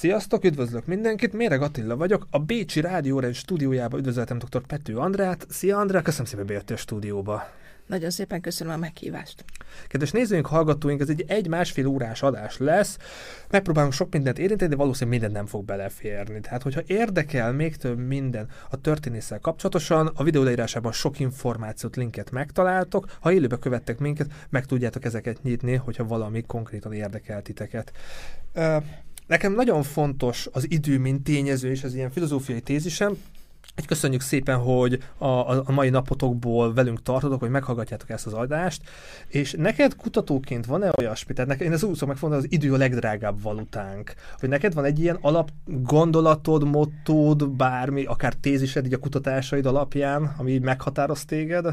Sziasztok, üdvözlök mindenkit, Méreg Attila vagyok, a Bécsi Rádió stúdiójába üdvözöltem dr. Pető Andrát. Szia Andrá, köszönöm szépen, bejöttél a stúdióba. Nagyon szépen köszönöm a meghívást. Kedves nézőink, hallgatóink, ez egy egy-másfél órás adás lesz. Megpróbálunk sok mindent érinteni, de valószínűleg minden nem fog beleférni. Tehát, hogyha érdekel még több minden a történésszel kapcsolatosan, a videó leírásában sok információt, linket megtaláltok. Ha élőbe követtek minket, meg tudjátok ezeket nyitni, hogyha valami konkrétan érdekel titeket. Nekem nagyon fontos az idő, mint tényező, és az ilyen filozófiai tézisem, egy köszönjük szépen, hogy a, a mai napotokból velünk tartotok, hogy meghallgatjátok ezt az adást, és neked kutatóként van-e olyasmi, tehát neked, én az úgy megfogom, az idő a legdrágább valutánk, hogy neked van egy ilyen alap gondolatod, mottód, bármi, akár tézised így a kutatásaid alapján, ami így meghatároz téged?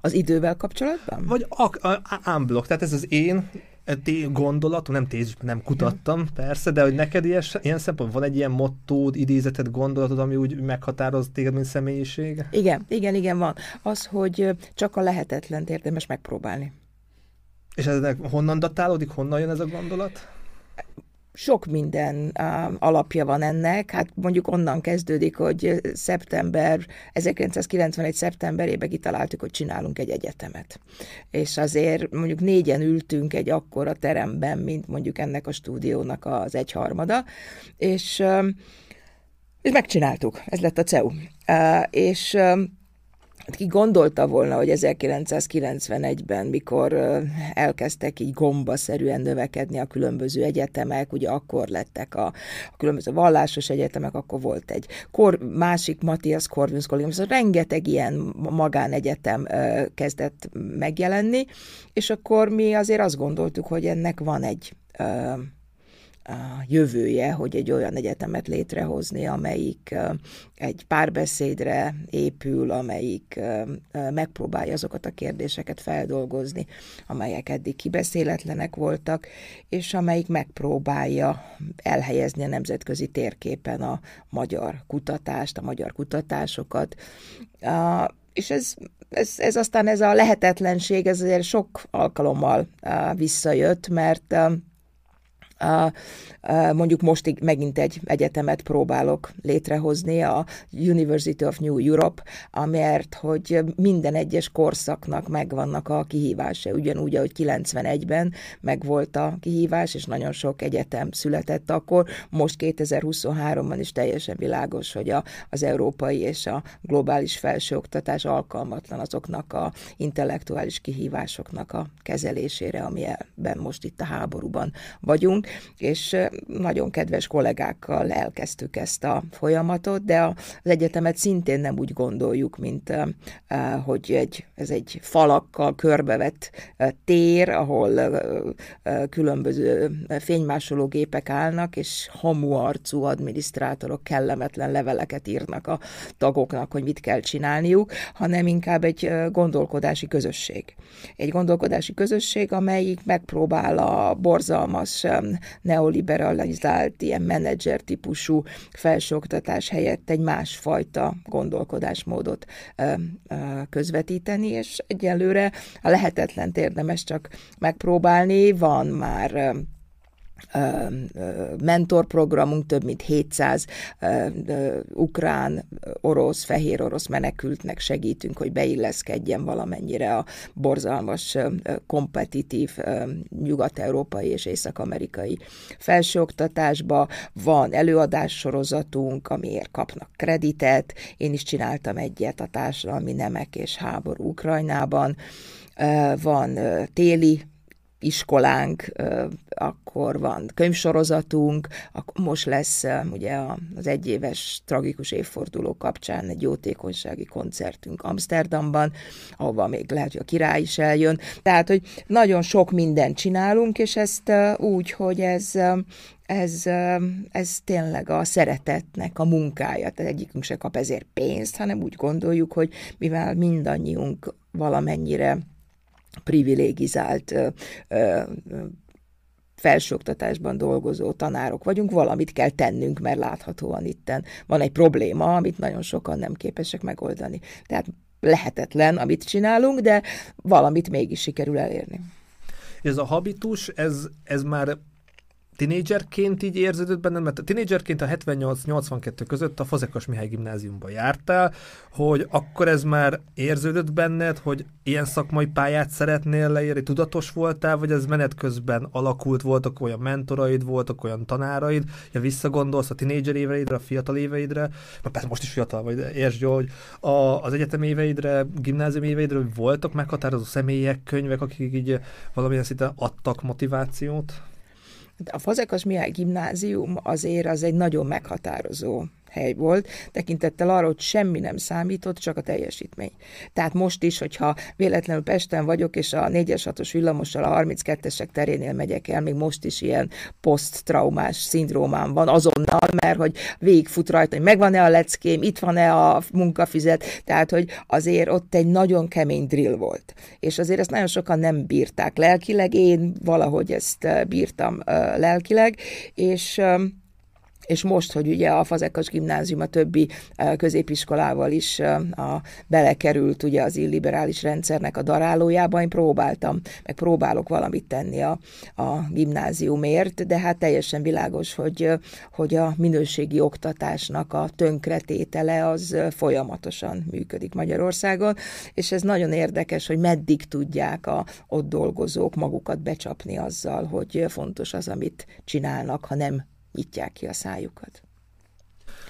Az idővel kapcsolatban? Vagy a, a, unblock, tehát ez az én gondolatom, nem tézis, nem kutattam, persze, de hogy neked ilyen, ilyen szempont van egy ilyen mottód, idézeted, gondolatod, ami úgy meghatároz téged, mint személyiség? Igen, igen, igen, van. Az, hogy csak a lehetetlen érdemes megpróbálni. És ez honnan datálódik, honnan jön ez a gondolat? Sok minden alapja van ennek, hát mondjuk onnan kezdődik, hogy szeptember, 1991. szeptemberében kitaláltuk, hogy csinálunk egy egyetemet. És azért mondjuk négyen ültünk egy akkora teremben, mint mondjuk ennek a stúdiónak az egyharmada, és, és megcsináltuk, ez lett a CEU. És uh, ki gondolta volna, hogy 1991-ben, mikor elkezdtek így gombaszerűen növekedni a különböző egyetemek, ugye akkor lettek a, a különböző vallásos egyetemek, akkor volt egy kor, másik Matthias Corvinus kollégium, szóval rengeteg ilyen magánegyetem kezdett megjelenni, és akkor mi azért azt gondoltuk, hogy ennek van egy jövője, hogy egy olyan egyetemet létrehozni, amelyik egy párbeszédre épül, amelyik megpróbálja azokat a kérdéseket feldolgozni, amelyek eddig kibeszéletlenek voltak, és amelyik megpróbálja elhelyezni a nemzetközi térképen a magyar kutatást, a magyar kutatásokat. És ez ez, ez aztán ez a lehetetlenség, ez azért sok alkalommal visszajött, mert Mondjuk most megint egy egyetemet próbálok létrehozni, a University of New Europe, amért hogy minden egyes korszaknak megvannak a kihívása, ugyanúgy, ahogy 91-ben megvolt a kihívás, és nagyon sok egyetem született akkor, most 2023-ban is teljesen világos, hogy a, az európai és a globális felsőoktatás alkalmatlan azoknak a intellektuális kihívásoknak a kezelésére, amiben most itt a háborúban vagyunk és nagyon kedves kollégákkal elkezdtük ezt a folyamatot, de az egyetemet szintén nem úgy gondoljuk, mint hogy egy, ez egy falakkal körbevett tér, ahol különböző fénymásoló gépek állnak, és hamu arcú adminisztrátorok kellemetlen leveleket írnak a tagoknak, hogy mit kell csinálniuk, hanem inkább egy gondolkodási közösség. Egy gondolkodási közösség, amelyik megpróbál a borzalmas neoliberalizált, ilyen menedzser típusú felsőoktatás helyett egy másfajta gondolkodásmódot közvetíteni, és egyelőre a lehetetlen érdemes csak megpróbálni, van már mentorprogramunk, több mint 700 ukrán, orosz, fehér orosz menekültnek segítünk, hogy beilleszkedjen valamennyire a borzalmas, kompetitív nyugat-európai és észak-amerikai felsőoktatásba. Van előadássorozatunk, amiért kapnak kreditet. Én is csináltam egyet a társadalmi nemek és háború Ukrajnában. Van téli iskolánk, akkor van könyvsorozatunk, most lesz ugye az egyéves tragikus évforduló kapcsán egy jótékonysági koncertünk Amsterdamban, ahova még lehet, hogy a király is eljön. Tehát, hogy nagyon sok mindent csinálunk, és ezt úgy, hogy ez ez, ez tényleg a szeretetnek a munkája. Tehát egyikünk se kap ezért pénzt, hanem úgy gondoljuk, hogy mivel mindannyiunk valamennyire privilégizált felsőoktatásban dolgozó tanárok vagyunk, valamit kell tennünk, mert láthatóan itten van egy probléma, amit nagyon sokan nem képesek megoldani. Tehát lehetetlen, amit csinálunk, de valamit mégis sikerül elérni. Ez a habitus, ez, ez már tinédzserként így érződött benned, mert tinédzserként a 78-82 között a Fazekas Mihály gimnáziumba jártál, hogy akkor ez már érződött benned, hogy ilyen szakmai pályát szeretnél leírni, tudatos voltál, vagy ez menet közben alakult, voltak olyan mentoraid, voltak olyan tanáraid, ja visszagondolsz a tinédzser éveidre, a fiatal éveidre, mert persze most is fiatal vagy, értsd jól, hogy a, az egyetem éveidre, gimnázium éveidre, voltak meghatározó személyek, könyvek, akik így valamilyen szinte adtak motivációt? A Fazekas Mihály gimnázium azért az egy nagyon meghatározó hely volt, tekintettel arra, hogy semmi nem számított, csak a teljesítmény. Tehát most is, hogyha véletlenül Pesten vagyok, és a 4-es 6-os villamossal a 32-esek terénél megyek el, még most is ilyen poszttraumás szindrómám van azonnal, mert hogy végigfut rajta, hogy megvan-e a leckém, itt van-e a munkafizet, tehát hogy azért ott egy nagyon kemény drill volt. És azért ezt nagyon sokan nem bírták lelkileg, én valahogy ezt bírtam lelkileg, és és most, hogy ugye a Fazekas gimnázium a többi középiskolával is a, belekerült ugye az illiberális rendszernek a darálójába, én próbáltam, meg próbálok valamit tenni a, a gimnáziumért, de hát teljesen világos, hogy, hogy a minőségi oktatásnak a tönkretétele az folyamatosan működik Magyarországon, és ez nagyon érdekes, hogy meddig tudják a ott dolgozók magukat becsapni azzal, hogy fontos az, amit csinálnak, ha nem nyitják ki a szájukat.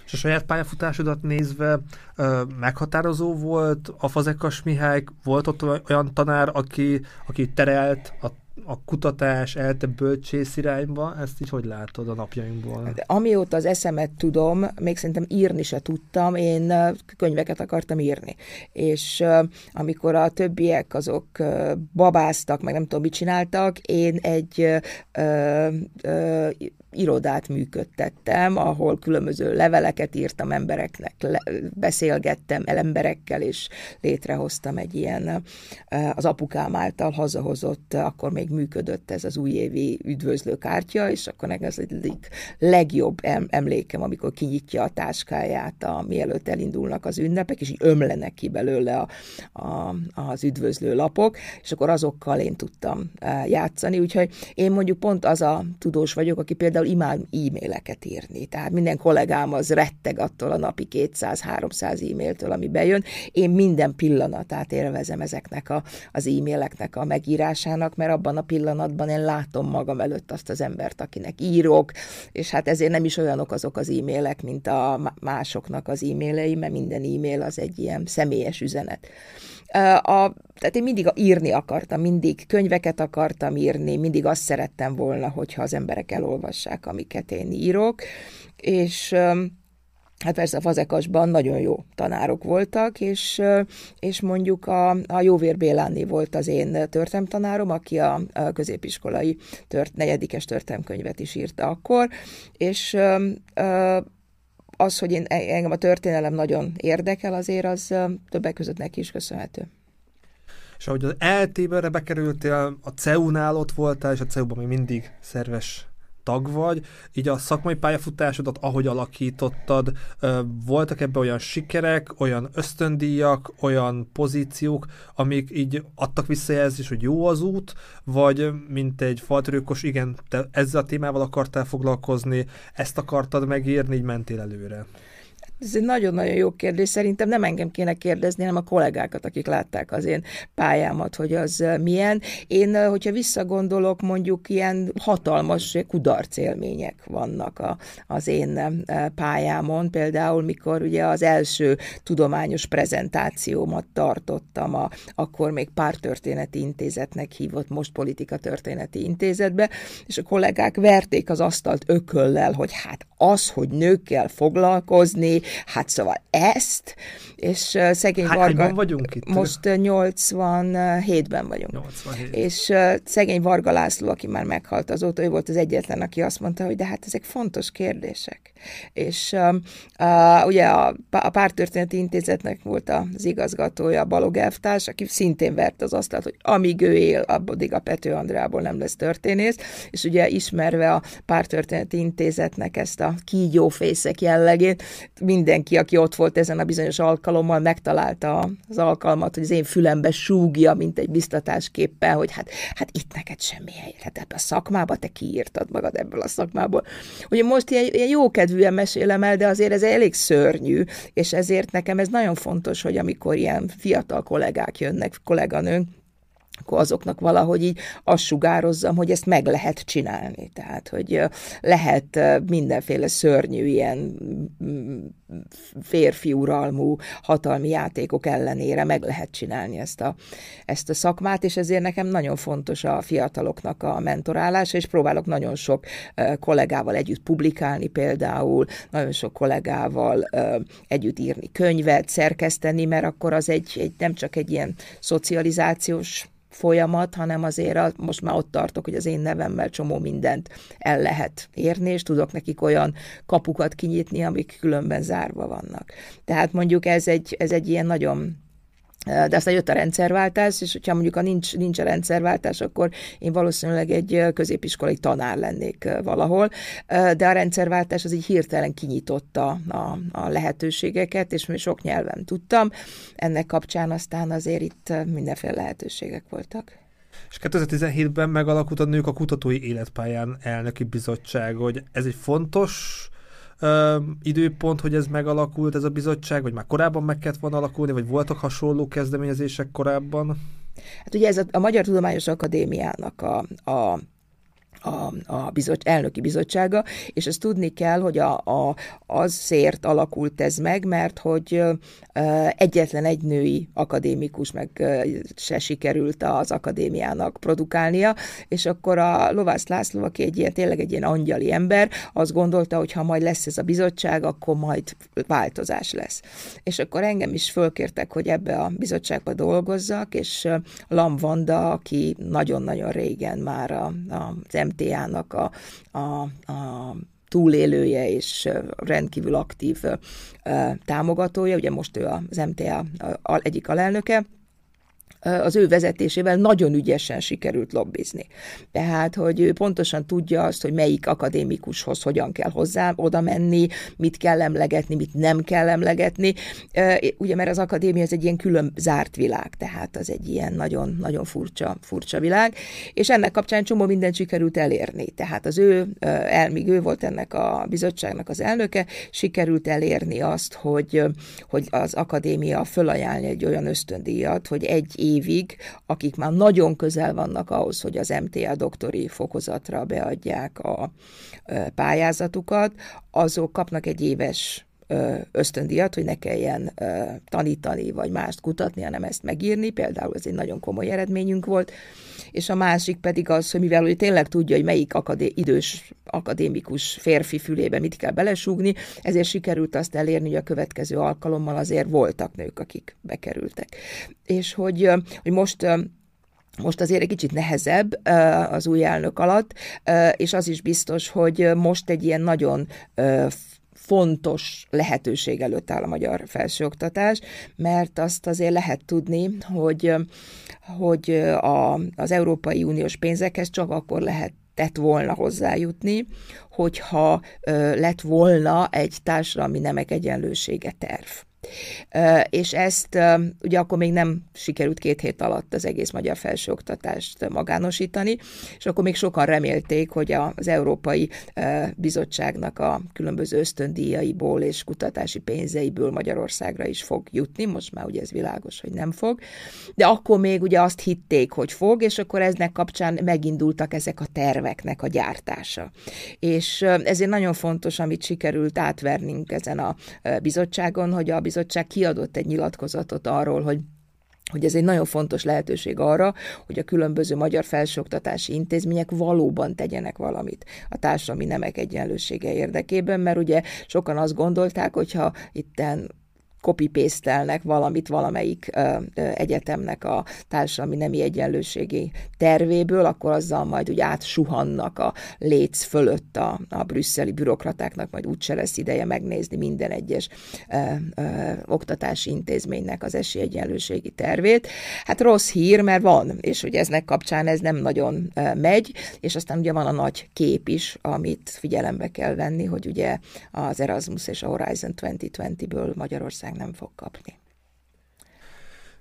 És a saját pályafutásodat nézve ö, meghatározó volt a Fazekas Mihály, volt ott olyan tanár, aki, aki terelt a a kutatás elte bölcsész irányba, ezt így hogy látod a napjainkból? De amióta az eszemet tudom, még szerintem írni se tudtam, én könyveket akartam írni. És amikor a többiek azok babáztak, meg nem tudom, mit csináltak, én egy ö, ö, irodát működtettem, ahol különböző leveleket írtam embereknek, le, beszélgettem el emberekkel, és létrehoztam egy ilyen az apukám által hazahozott, akkor még működött ez az újévi üdvözlőkártya, és akkor nekem ez egyik legjobb emlékem, amikor kinyitja a táskáját, a, mielőtt elindulnak az ünnepek, és így ömlenek ki belőle a, a, az üdvözlő lapok, és akkor azokkal én tudtam játszani, úgyhogy én mondjuk pont az a tudós vagyok, aki például imád e-maileket írni. Tehát minden kollégám az retteg attól a napi 200-300 e-mailtől, ami bejön. Én minden pillanatát élvezem ezeknek a, az e-maileknek a megírásának, mert abban a pillanatban én látom magam előtt azt az embert, akinek írok, és hát ezért nem is olyanok azok az e-mailek, mint a másoknak az e-mailei, mert minden e-mail az egy ilyen személyes üzenet. A, tehát én mindig írni akartam, mindig könyveket akartam írni, mindig azt szerettem volna, hogyha az emberek elolvassák, amiket én írok, és Hát persze a Fazekasban nagyon jó tanárok voltak, és, és mondjuk a, a Jóvér Béláni volt az én tanárom, aki a, a középiskolai tört, negyedikes történelmkönyvet is írta akkor, és az, hogy én, engem a történelem nagyon érdekel, azért az többek között neki is köszönhető. És ahogy az LT-be bekerültél, a CEU-nál ott voltál, és a CEU-ban még mindig szerves tag vagy, így a szakmai pályafutásodat, ahogy alakítottad, voltak ebben olyan sikerek, olyan ösztöndíjak, olyan pozíciók, amik így adtak visszajelzést, hogy jó az út, vagy mint egy faltörőkos, igen, te ezzel a témával akartál foglalkozni, ezt akartad megírni, így mentél előre. Ez egy nagyon-nagyon jó kérdés. Szerintem nem engem kéne kérdezni, hanem a kollégákat, akik látták az én pályámat, hogy az milyen. Én, hogyha visszagondolok, mondjuk ilyen hatalmas kudarc élmények vannak a, az én pályámon. Például, mikor ugye az első tudományos prezentációmat tartottam, a, akkor még pártörténeti intézetnek hívott, most politika történeti intézetbe, és a kollégák verték az asztalt ököllel, hogy hát az, hogy nőkkel foglalkozni, hát szóval ezt, és szegény Hány, Varga... vagyunk itt? Most 87-ben vagyunk. 87. És szegény Varga László, aki már meghalt azóta, ő volt az egyetlen, aki azt mondta, hogy de hát ezek fontos kérdések. És uh, uh, ugye a, a Pártörténeti Intézetnek volt az igazgatója, Balog Elvtárs, aki szintén vert az asztalt, hogy amíg ő él, addig a Pető Andrából nem lesz történész, és ugye ismerve a Pártörténeti Intézetnek ezt a kígyófészek jellegét, mindenki, aki ott volt ezen a bizonyos alkalommal, megtalálta az alkalmat, hogy az én fülembe súgja, mint egy biztatásképpen, hogy hát, hát itt neked semmi hely, hát ebbe a szakmába te kiírtad magad ebből a szakmából. Ugye most ilyen, ilyen jókedvűen mesélem el, de azért ez elég szörnyű, és ezért nekem ez nagyon fontos, hogy amikor ilyen fiatal kollégák jönnek, kolléganőnk, akkor azoknak valahogy így azt sugározzam, hogy ezt meg lehet csinálni. Tehát, hogy lehet mindenféle szörnyű ilyen mm, férfi uralmú hatalmi játékok ellenére meg lehet csinálni ezt a, ezt a szakmát, és ezért nekem nagyon fontos a fiataloknak a mentorálása, és próbálok nagyon sok kollégával együtt publikálni például, nagyon sok kollégával együtt írni könyvet, szerkeszteni, mert akkor az egy, egy nem csak egy ilyen szocializációs folyamat, hanem azért most már ott tartok, hogy az én nevemmel csomó mindent el lehet érni, és tudok nekik olyan kapukat kinyitni, amik különben zárva vannak. Tehát mondjuk ez egy, ez egy ilyen nagyon de aztán jött a rendszerváltás, és hogyha mondjuk a nincs, nincs a rendszerváltás, akkor én valószínűleg egy középiskolai tanár lennék valahol, de a rendszerváltás az így hirtelen kinyitotta a, a lehetőségeket, és mi sok nyelven tudtam. Ennek kapcsán aztán azért itt mindenféle lehetőségek voltak. És 2017-ben megalakult a Nők a Kutatói Életpályán elnöki bizottság, hogy ez egy fontos ö, időpont, hogy ez megalakult, ez a bizottság, vagy már korábban meg kellett volna alakulni, vagy voltak hasonló kezdeményezések korábban? Hát ugye ez a, a Magyar Tudományos Akadémiának a, a a, a bizot, elnöki bizottsága, és ezt tudni kell, hogy a, a, azért alakult ez meg, mert hogy egyetlen egy női akadémikus meg se sikerült az akadémiának produkálnia, és akkor a Lovász László, aki egy ilyen, tényleg egy ilyen angyali ember, azt gondolta, hogy ha majd lesz ez a bizottság, akkor majd változás lesz. És akkor engem is fölkértek, hogy ebbe a bizottságba dolgozzak, és Lam Vanda, aki nagyon-nagyon régen már a, a, az MTA-nak a, a, a túlélője és rendkívül aktív támogatója, ugye most ő az MTA egyik alelnöke, az ő vezetésével nagyon ügyesen sikerült lobbizni. Tehát, hogy ő pontosan tudja azt, hogy melyik akadémikushoz hogyan kell hozzá oda menni, mit kell emlegetni, mit nem kell emlegetni. Ugye, mert az akadémia ez egy ilyen külön zárt világ, tehát az egy ilyen nagyon, nagyon furcsa, furcsa világ, és ennek kapcsán csomó mindent sikerült elérni. Tehát az ő, el, míg ő volt ennek a bizottságnak az elnöke, sikerült elérni azt, hogy, hogy az akadémia fölajánlja egy olyan ösztöndíjat, hogy egy évig, akik már nagyon közel vannak ahhoz, hogy az MTA doktori fokozatra beadják a pályázatukat, azok kapnak egy éves ösztöndíjat, hogy ne kelljen tanítani, vagy mást kutatni, hanem ezt megírni. Például ez egy nagyon komoly eredményünk volt. És a másik pedig az, hogy mivel hogy tényleg tudja, hogy melyik akadé- idős akadémikus férfi fülébe mit kell belesúgni, ezért sikerült azt elérni, hogy a következő alkalommal azért voltak nők, akik bekerültek. És hogy, hogy most most azért egy kicsit nehezebb az új elnök alatt, és az is biztos, hogy most egy ilyen nagyon fontos lehetőség előtt áll a magyar felsőoktatás, mert azt azért lehet tudni, hogy, hogy a, az Európai Uniós pénzekhez csak akkor lehet tett volna hozzájutni, hogyha ö, lett volna egy társadalmi nemek egyenlősége terv. És ezt ugye akkor még nem sikerült két hét alatt az egész magyar felsőoktatást magánosítani, és akkor még sokan remélték, hogy az Európai Bizottságnak a különböző ösztöndíjaiból és kutatási pénzeiből Magyarországra is fog jutni, most már ugye ez világos, hogy nem fog, de akkor még ugye azt hitték, hogy fog, és akkor eznek kapcsán megindultak ezek a terveknek a gyártása. És ezért nagyon fontos, amit sikerült átvernünk ezen a bizottságon, hogy a bizottság kiadott egy nyilatkozatot arról, hogy hogy ez egy nagyon fontos lehetőség arra, hogy a különböző magyar felsőoktatási intézmények valóban tegyenek valamit a társadalmi nemek egyenlősége érdekében, mert ugye sokan azt gondolták, hogyha itten copy valamit valamelyik egyetemnek a társadalmi nemi egyenlőségi tervéből, akkor azzal majd úgy átsuhannak a léc fölött a, a brüsszeli bürokratáknak, majd úgyse lesz ideje megnézni minden egyes ö, ö, oktatási intézménynek az esélyegyenlőségi tervét. Hát rossz hír, mert van, és ugye eznek kapcsán ez nem nagyon megy, és aztán ugye van a nagy kép is, amit figyelembe kell venni, hogy ugye az Erasmus és a Horizon 2020-ből Magyarország nem fog kapni.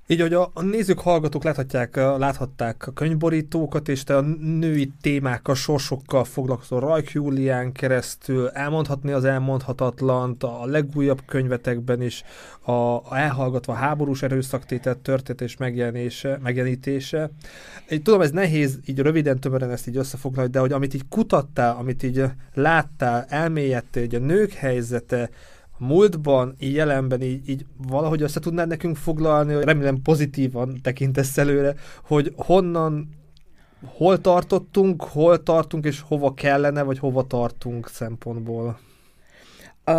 Így, hogy a, a nézők, hallgatók láthatják, láthatták a könyvborítókat, és te a női témákkal, sorsokkal foglalkozol Rajk Júlián keresztül, elmondhatni az elmondhatatlant, a legújabb könyvetekben is, a, a elhallgatva háborús erőszaktételt történetés megjelenése, megjelenítése. Én tudom, ez nehéz így röviden, tömören ezt így összefoglalni, de hogy amit így kutattál, amit így láttál, elmélyedtél, hogy a nők helyzete, múltban, így jelenben így, így valahogy össze tudnád nekünk foglalni, hogy remélem pozitívan tekintesz előre, hogy honnan, hol tartottunk, hol tartunk, és hova kellene, vagy hova tartunk szempontból? A,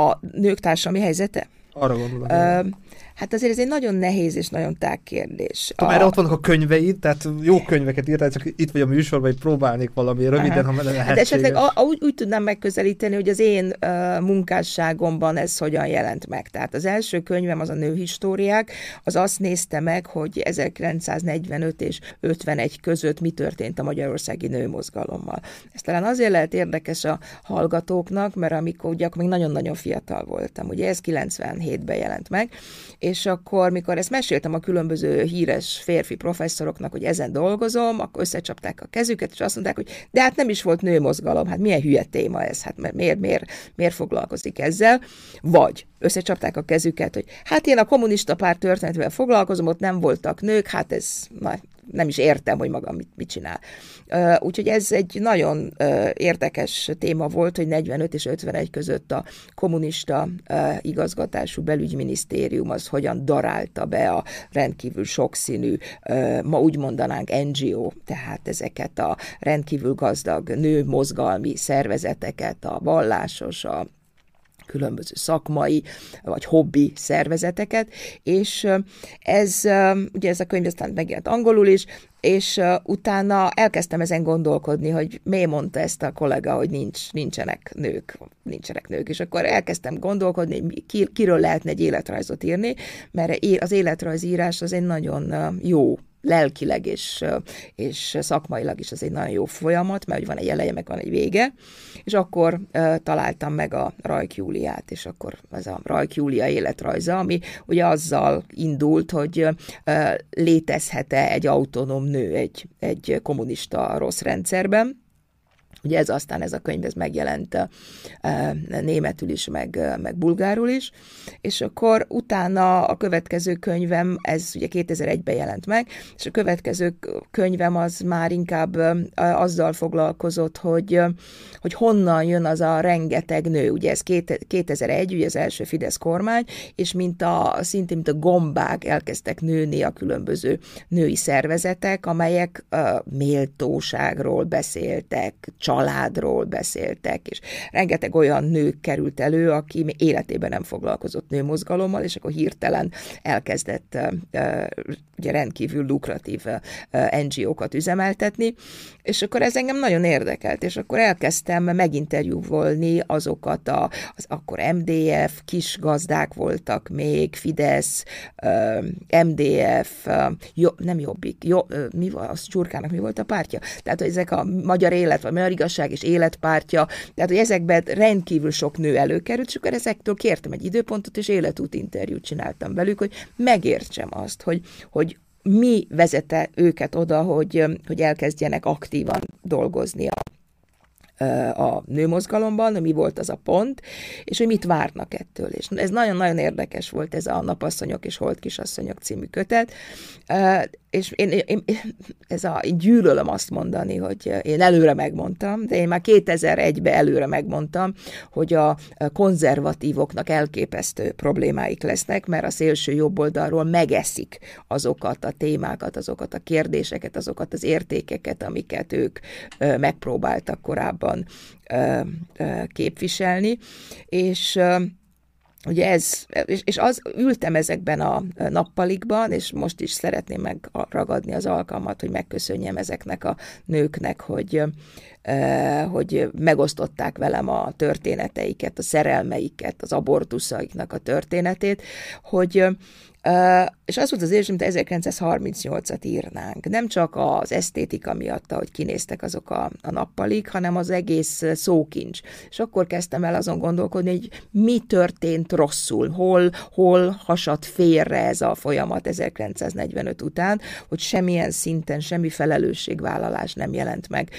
a nők társadalmi helyzete? Arra gondolom. Uh, Hát azért ez egy nagyon nehéz és nagyon tág kérdés. Tudom, a... erre ott vannak a könyveid, tehát jó könyveket írtál, csak itt vagy a műsorban, hogy próbálnék valami röviden, Aha. ha lehet. Hát esetleg a, a, úgy, úgy tudnám megközelíteni, hogy az én uh, munkásságomban ez hogyan jelent meg. Tehát az első könyvem az a nőhistóriák, az azt nézte meg, hogy 1945 és 51 között mi történt a magyarországi nőmozgalommal. Ez talán azért lehet érdekes a hallgatóknak, mert amikor ugye akkor még nagyon-nagyon fiatal voltam, ugye ez 97-ben jelent meg, és akkor, mikor ezt meséltem a különböző híres férfi professzoroknak, hogy ezen dolgozom, akkor összecsapták a kezüket, és azt mondták, hogy de hát nem is volt nőmozgalom, hát milyen hülye téma ez, hát miért, miért, miért foglalkozik ezzel, vagy összecsapták a kezüket, hogy hát én a kommunista párt történetével foglalkozom, ott nem voltak nők, hát ez na, nem is értem, hogy maga mit, mit csinál. Úgyhogy ez egy nagyon érdekes téma volt, hogy 45 és 51 között a kommunista igazgatású belügyminisztérium az hogyan darálta be a rendkívül sokszínű, ma úgy mondanánk NGO, tehát ezeket a rendkívül gazdag nő mozgalmi szervezeteket, a vallásos, a különböző szakmai vagy hobbi szervezeteket, és ez, ugye ez a könyv aztán megjelent angolul is, és utána elkezdtem ezen gondolkodni, hogy miért mondta ezt a kollega, hogy nincs, nincsenek nők, nincsenek nők, és akkor elkezdtem gondolkodni, ki, kiről lehetne egy életrajzot írni, mert az életrajzírás az egy nagyon jó lelkileg és, és szakmailag is az egy nagyon jó folyamat, mert hogy van egy eleje, meg van egy vége, és akkor találtam meg a Rajk Júliát, és akkor ez a Rajk Júlia életrajza, ami ugye azzal indult, hogy létezhet-e egy autonóm nő egy, egy kommunista rossz rendszerben, Ugye ez aztán ez a könyv ez megjelent uh, németül is, meg, uh, meg bulgárul is, és akkor utána a következő könyvem, ez ugye 2001-ben jelent meg, és a következő könyvem az már inkább uh, azzal foglalkozott, hogy, hogy honnan jön az a rengeteg nő, ugye ez 2001, ugye az első Fidesz kormány, és mint a, szintén mint a gombák elkezdtek nőni a különböző női szervezetek, amelyek méltóságról beszéltek, családról beszéltek, és rengeteg olyan nő került elő, aki életében nem foglalkozott nőmozgalommal, és akkor hirtelen elkezdett ugye rendkívül lukratív NGO-kat üzemeltetni, és akkor ez engem nagyon érdekelt, és akkor elkezdtem meginterjúvolni azokat a, az akkor MDF, kis gazdák voltak még, Fidesz, MDF, jo, nem Jobbik, jo, mi volt, az Csurkának mi volt a pártja? Tehát, hogy ezek a magyar élet, vagy magyar igazság és életpártja, tehát hogy ezekben rendkívül sok nő előkerült, és akkor ezektől kértem egy időpontot, és életút interjút csináltam velük, hogy megértsem azt, hogy, hogy mi vezette őket oda, hogy, hogy elkezdjenek aktívan dolgozni a a nőmozgalomban, mi volt az a pont, és hogy mit várnak ettől. És ez nagyon-nagyon érdekes volt ez a Napasszonyok és Holdkisasszonyok című kötet, és én, én, ez a, én gyűlölöm azt mondani, hogy én előre megmondtam, de én már 2001-ben előre megmondtam, hogy a konzervatívoknak elképesztő problémáik lesznek, mert a szélső jobb oldalról megeszik azokat a témákat, azokat a kérdéseket, azokat az értékeket, amiket ők megpróbáltak korábban képviselni, és ugye ez, és, az ültem ezekben a nappalikban, és most is szeretném megragadni az alkalmat, hogy megköszönjem ezeknek a nőknek, hogy, hogy megosztották velem a történeteiket, a szerelmeiket, az abortuszaiknak a történetét, hogy És az volt az érzés, mint 1938-at írnánk. Nem csak az esztétika miatt, hogy kinéztek azok a, a nappalik, hanem az egész szókincs. És akkor kezdtem el azon gondolkodni, hogy mi történt rosszul, hol, hol hasadt félre ez a folyamat 1945 után, hogy semmilyen szinten semmi felelősségvállalás nem jelent meg.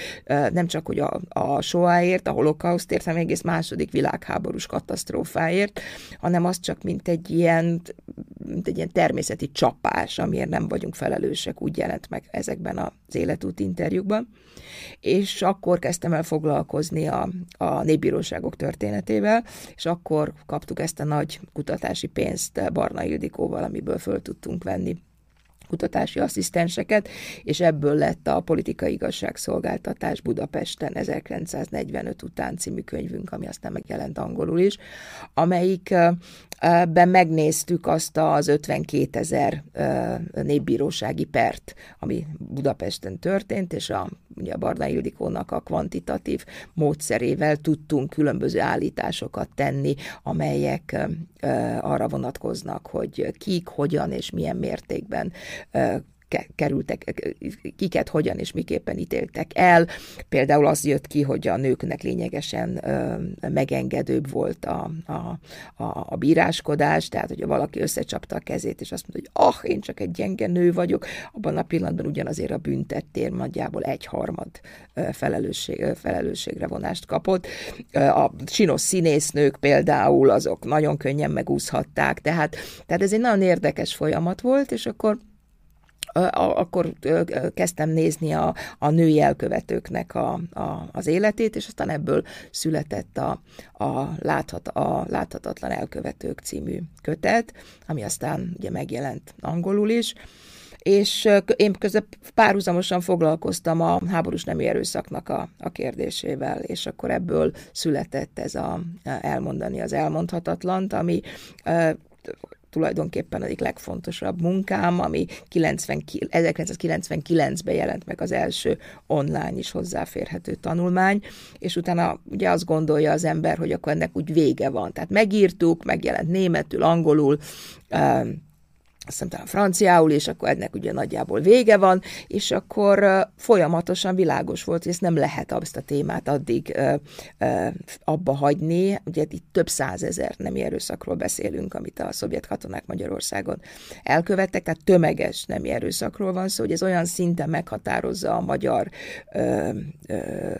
Nem csak, hogy a, a soáért, a holokausztért, hanem egész második világháborús katasztrófáért, hanem az csak mint egy ilyen, mint egy egy ilyen természeti csapás, amiért nem vagyunk felelősek, úgy jelent meg ezekben az életút interjúkban. És akkor kezdtem el foglalkozni a, a népbíróságok történetével, és akkor kaptuk ezt a nagy kutatási pénzt Barna Ildikóval, amiből föl tudtunk venni kutatási asszisztenseket, és ebből lett a Politikai Igazságszolgáltatás Budapesten 1945 után című könyvünk, ami aztán megjelent angolul is, amelyikben megnéztük azt az 52 ezer népbírósági pert, ami Budapesten történt, és a, ugye a Barna Ildikónak a kvantitatív módszerével tudtunk különböző állításokat tenni, amelyek arra vonatkoznak, hogy kik, hogyan és milyen mértékben kerültek, kiket hogyan és miképpen ítéltek el. Például az jött ki, hogy a nőknek lényegesen megengedőbb volt a, a, a, a bíráskodás, tehát hogyha valaki összecsapta a kezét, és azt mondta, hogy ah, én csak egy gyenge nő vagyok, abban a pillanatban ugyanazért a büntettér nagyjából egyharmad felelősség, felelősségre vonást kapott. A csinos színésznők például, azok nagyon könnyen megúszhatták, tehát, tehát ez egy nagyon érdekes folyamat volt, és akkor akkor kezdtem nézni a, a női elkövetőknek a, a, az életét, és aztán ebből született a, a, láthat, a Láthatatlan Elkövetők című kötet, ami aztán ugye megjelent angolul is, és én közben párhuzamosan foglalkoztam a háborús nemi erőszaknak a, a kérdésével, és akkor ebből született ez a elmondani az elmondhatatlant, ami tulajdonképpen egyik legfontosabb munkám, ami 90, 1999-ben jelent meg az első online is hozzáférhető tanulmány, és utána ugye azt gondolja az ember, hogy akkor ennek úgy vége van. Tehát megírtuk, megjelent németül, angolul, azt hiszem talán franciául, és akkor ennek ugye nagyjából vége van, és akkor folyamatosan világos volt, hogy ezt nem lehet azt a témát addig abba hagyni. Ugye itt több százezer nemi erőszakról beszélünk, amit a szovjet katonák Magyarországon elkövettek, tehát tömeges nemi erőszakról van szó, hogy ez olyan szinten meghatározza a magyar ö, ö,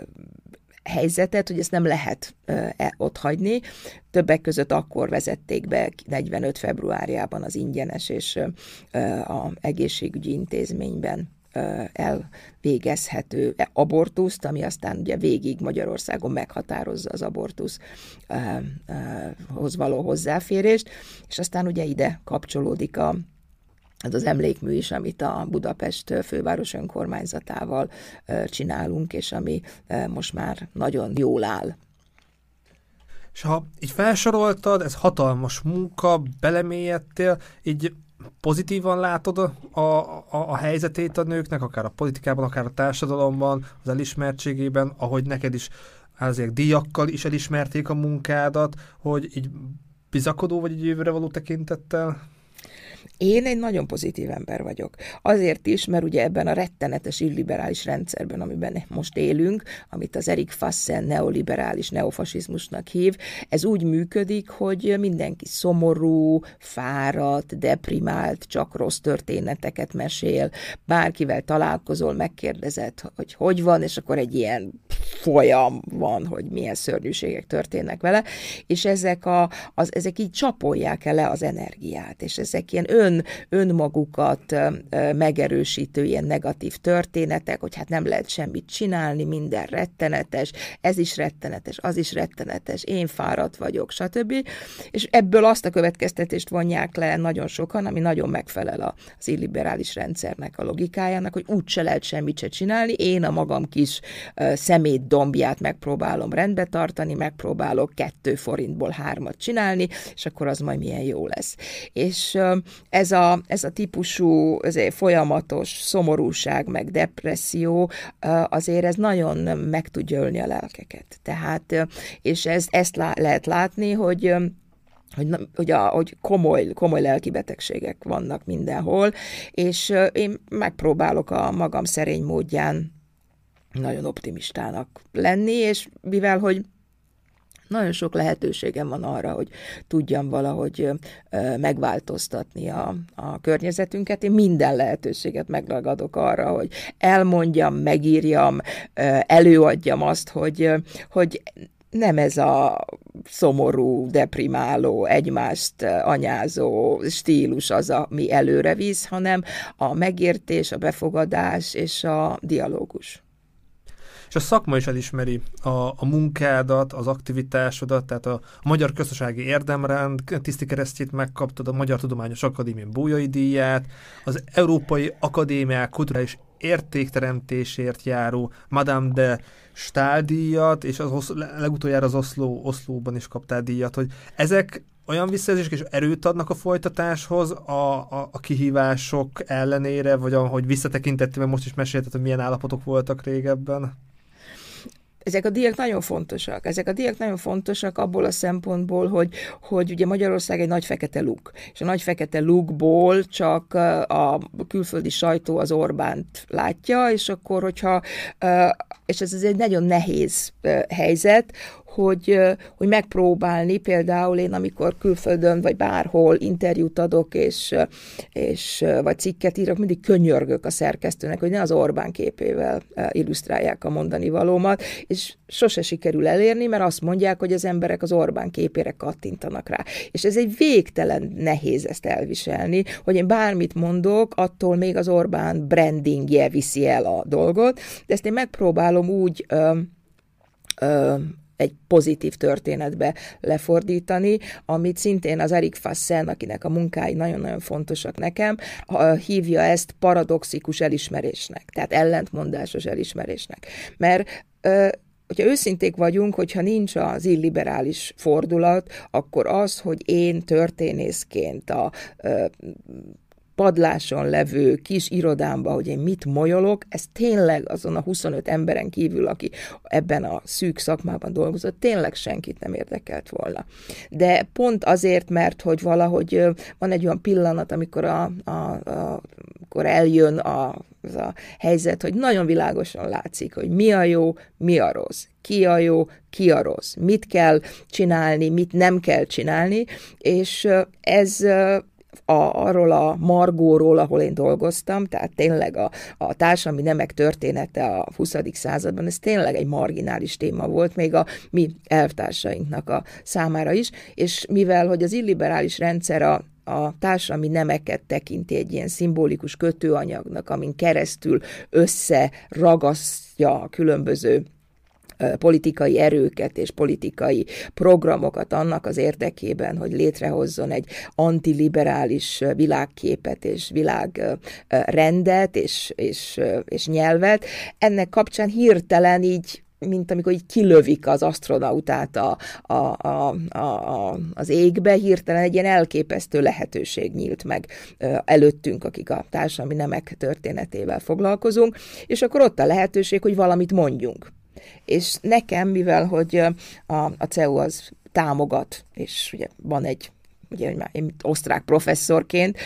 helyzetet, hogy ezt nem lehet e, ott hagyni. Többek között akkor vezették be 45 februárjában az ingyenes és a egészségügyi intézményben elvégezhető abortuszt, ami aztán ugye végig Magyarországon meghatározza az abortuszhoz való hozzáférést, és aztán ugye ide kapcsolódik a az az emlékmű is, amit a Budapest főváros önkormányzatával csinálunk, és ami most már nagyon jól áll. És ha így felsoroltad, ez hatalmas munka, belemélyedtél, így pozitívan látod a, a, a helyzetét a nőknek, akár a politikában, akár a társadalomban, az elismertségében, ahogy neked is azért díjakkal is elismerték a munkádat, hogy így bizakodó vagy egy jövőre való tekintettel? Én egy nagyon pozitív ember vagyok. Azért is, mert ugye ebben a rettenetes illiberális rendszerben, amiben most élünk, amit az Erik Fassen neoliberális neofasizmusnak hív, ez úgy működik, hogy mindenki szomorú, fáradt, deprimált, csak rossz történeteket mesél, bárkivel találkozol, megkérdezed, hogy hogy van, és akkor egy ilyen folyam van, hogy milyen szörnyűségek történnek vele, és ezek, a, az, ezek így csapolják el le az energiát, és ezek ilyen ön, önmagukat megerősítő ilyen negatív történetek, hogy hát nem lehet semmit csinálni, minden rettenetes, ez is rettenetes, az is rettenetes, én fáradt vagyok, stb. És ebből azt a következtetést vonják le nagyon sokan, ami nagyon megfelel az illiberális rendszernek a logikájának, hogy úgy se lehet semmit se csinálni, én a magam kis négy dombját megpróbálom rendbe tartani, megpróbálok kettő forintból hármat csinálni, és akkor az majd milyen jó lesz. És ez a, ez a típusú ez folyamatos szomorúság, meg depresszió, azért ez nagyon meg tudja ölni a lelkeket. Tehát, és ez, ezt lá, lehet látni, hogy hogy, hogy, a, hogy komoly, komoly lelki betegségek vannak mindenhol, és én megpróbálok a magam szerény módján nagyon optimistának lenni, és mivel, hogy nagyon sok lehetőségem van arra, hogy tudjam valahogy megváltoztatni a, a környezetünket. Én minden lehetőséget megragadok arra, hogy elmondjam, megírjam, előadjam azt, hogy, hogy nem ez a szomorú, deprimáló, egymást anyázó stílus az, ami előre visz, hanem a megértés, a befogadás és a dialógus. És a szakma is elismeri a, a munkádat, az aktivitásodat, tehát a, a Magyar Közösségi Érdemrend tiszti keresztjét megkaptad, a Magyar Tudományos Akadémia Bújai díját, az Európai Akadémiák kulturális értékteremtésért járó Madame de Stahl díjat, és az legutoljára az Oszló, Oszlóban is kaptál díjat, hogy ezek olyan visszajelzések és erőt adnak a folytatáshoz a, a, a kihívások ellenére, vagy ahogy visszatekintettél, mert most is mesélted, hogy milyen állapotok voltak régebben? Ezek a díjak nagyon fontosak. Ezek a díjak nagyon fontosak abból a szempontból, hogy, hogy ugye Magyarország egy nagy fekete luk, és a nagy fekete lukból csak a külföldi sajtó az Orbánt látja, és akkor, hogyha, és ez egy nagyon nehéz helyzet, hogy, hogy megpróbálni, például én amikor külföldön vagy bárhol interjút adok, és, és vagy cikket írok, mindig könyörgök a szerkesztőnek, hogy ne az Orbán képével illusztrálják a mondani valómat, és sose sikerül elérni, mert azt mondják, hogy az emberek az Orbán képére kattintanak rá. És ez egy végtelen nehéz ezt elviselni, hogy én bármit mondok, attól még az Orbán brandingje viszi el a dolgot, de ezt én megpróbálom úgy ö, ö, egy pozitív történetbe lefordítani, amit szintén az Erik Fassen, akinek a munkái nagyon-nagyon fontosak nekem, hívja ezt paradoxikus elismerésnek, tehát ellentmondásos elismerésnek. Mert hogyha őszinték vagyunk, hogyha nincs az illiberális fordulat, akkor az, hogy én történészként a padláson levő kis irodámba, hogy én mit molyolok, ez tényleg azon a 25 emberen kívül, aki ebben a szűk szakmában dolgozott, tényleg senkit nem érdekelt volna. De pont azért, mert hogy valahogy van egy olyan pillanat, amikor, a, a, a, amikor eljön a, az a helyzet, hogy nagyon világosan látszik, hogy mi a jó, mi a rossz, ki a jó, ki a rossz, mit kell csinálni, mit nem kell csinálni, és ez a, arról a margóról, ahol én dolgoztam, tehát tényleg a, a társadalmi nemek története a 20. században, ez tényleg egy marginális téma volt, még a mi elvtársainknak a számára is, és mivel, hogy az illiberális rendszer a a társadalmi nemeket tekinti egy ilyen szimbolikus kötőanyagnak, amin keresztül összeragasztja a különböző politikai erőket és politikai programokat annak az érdekében, hogy létrehozzon egy antiliberális világképet és világrendet és, és, és nyelvet. Ennek kapcsán hirtelen így mint amikor így kilövik az astronautát a, a, a, a, az égbe, hirtelen egy ilyen elképesztő lehetőség nyílt meg előttünk, akik a társadalmi nemek történetével foglalkozunk, és akkor ott a lehetőség, hogy valamit mondjunk. És nekem, mivel hogy a, a CEU az támogat, és ugye van egy ugye már én osztrák professzorként,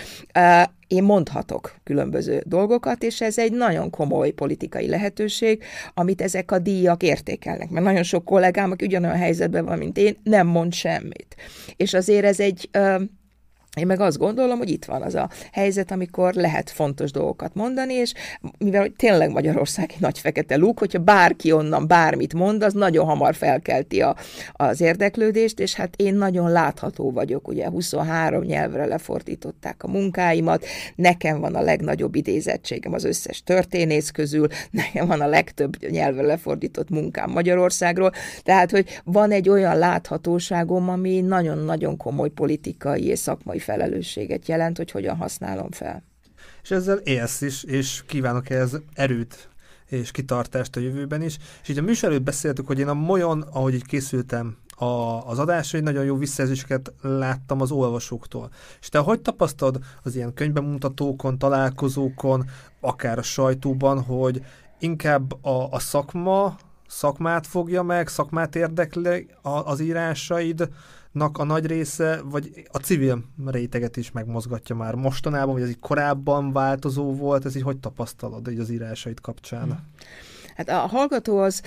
én mondhatok különböző dolgokat, és ez egy nagyon komoly politikai lehetőség, amit ezek a díjak értékelnek. Mert nagyon sok kollégám, aki ugyanolyan helyzetben van, mint én, nem mond semmit. És azért ez egy én meg azt gondolom, hogy itt van az a helyzet, amikor lehet fontos dolgokat mondani, és mivel hogy tényleg Magyarország egy nagy fekete luk, hogyha bárki onnan bármit mond, az nagyon hamar felkelti a, az érdeklődést, és hát én nagyon látható vagyok, ugye 23 nyelvre lefordították a munkáimat, nekem van a legnagyobb idézettségem az összes történész közül, nekem van a legtöbb nyelvre lefordított munkám Magyarországról, tehát, hogy van egy olyan láthatóságom, ami nagyon-nagyon komoly politikai és szakmai felelősséget jelent, hogy hogyan használom fel. És ezzel élsz is, és kívánok ehhez erőt és kitartást a jövőben is. És így a műsor előtt beszéltük, hogy én a Molyon, ahogy így készültem a, az adásra, egy nagyon jó visszajelzéseket láttam az olvasóktól. És te hogy tapasztalod az ilyen könyvbemutatókon, találkozókon, akár a sajtóban, hogy inkább a, a szakma, szakmát fogja meg, szakmát érdekli az írásaidnak a nagy része, vagy a civil réteget is megmozgatja már mostanában, vagy ez így korábban változó volt, ez így hogy tapasztalod így az írásaid kapcsán? Hmm. Hát a hallgató az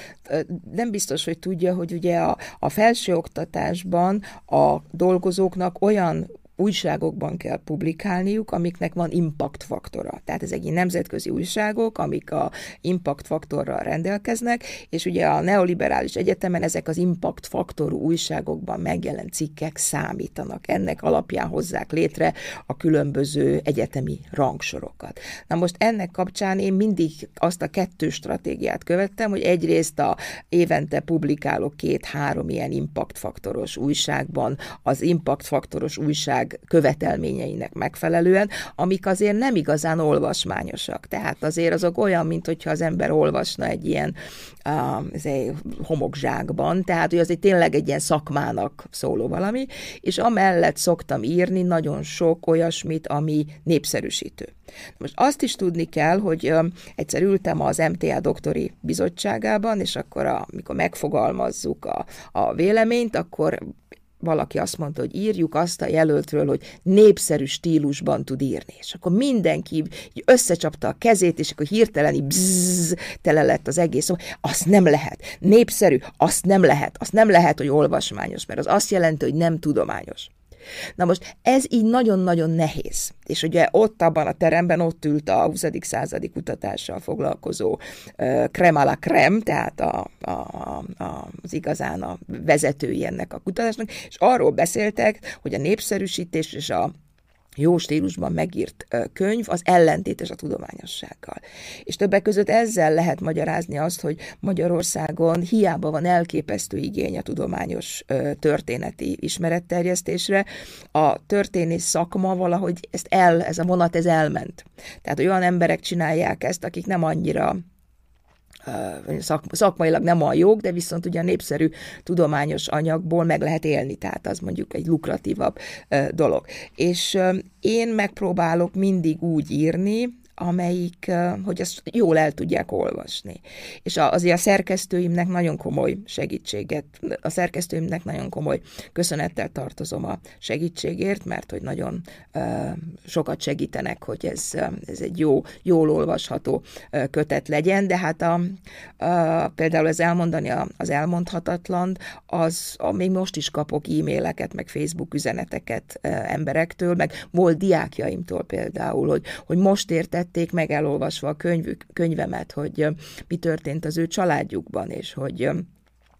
nem biztos, hogy tudja, hogy ugye a, a felsőoktatásban a dolgozóknak olyan újságokban kell publikálniuk, amiknek van impact faktora. Tehát ezek egy nemzetközi újságok, amik a impact faktorral rendelkeznek, és ugye a neoliberális egyetemen ezek az impact faktorú újságokban megjelent cikkek számítanak. Ennek alapján hozzák létre a különböző egyetemi rangsorokat. Na most ennek kapcsán én mindig azt a kettő stratégiát követtem, hogy egyrészt a évente publikálok két-három ilyen impact faktoros újságban, az impact faktoros újság követelményeinek megfelelően, amik azért nem igazán olvasmányosak. Tehát azért azok olyan, mint hogyha az ember olvasna egy ilyen uh, homokzsákban, tehát hogy azért tényleg egy ilyen szakmának szóló valami, és amellett szoktam írni nagyon sok olyasmit, ami népszerűsítő. Most azt is tudni kell, hogy egyszer ültem az MTA doktori bizottságában, és akkor, amikor megfogalmazzuk a, a véleményt, akkor valaki azt mondta, hogy írjuk azt a jelöltről, hogy népszerű stílusban tud írni. És akkor mindenki így összecsapta a kezét, és akkor hirtelen így bzzz, tele lett az egész. Azt nem lehet. Népszerű, azt nem lehet. Azt nem lehet, hogy olvasmányos, mert az azt jelenti, hogy nem tudományos. Na most ez így nagyon-nagyon nehéz. És ugye ott abban a teremben ott ült a 20. századi kutatással foglalkozó uh, Kremala Krem, tehát a, a, a, az igazán a vezetői ennek a kutatásnak, és arról beszéltek, hogy a népszerűsítés és a jó stílusban megírt könyv az ellentétes a tudományossággal. És többek között ezzel lehet magyarázni azt, hogy Magyarországon hiába van elképesztő igény a tudományos történeti ismeretterjesztésre, a történész szakma valahogy ezt el, ez a vonat ez elment. Tehát olyan emberek csinálják ezt, akik nem annyira szakmailag nem a jog, de viszont ugye a népszerű tudományos anyagból meg lehet élni, tehát az mondjuk egy lukratívabb dolog. És én megpróbálok mindig úgy írni, amelyik, hogy ezt jól el tudják olvasni. És azért a szerkesztőimnek nagyon komoly segítséget, a szerkesztőimnek nagyon komoly köszönettel tartozom a segítségért, mert hogy nagyon sokat segítenek, hogy ez, ez egy jó, jól olvasható kötet legyen, de hát a, a, például ez elmondani az elmondhatatlan, az a, még most is kapok e-maileket, meg Facebook üzeneteket emberektől, meg volt diákjaimtól például, hogy, hogy most értett tették meg elolvasva a könyvük, könyvemet, hogy mi történt az ő családjukban, és hogy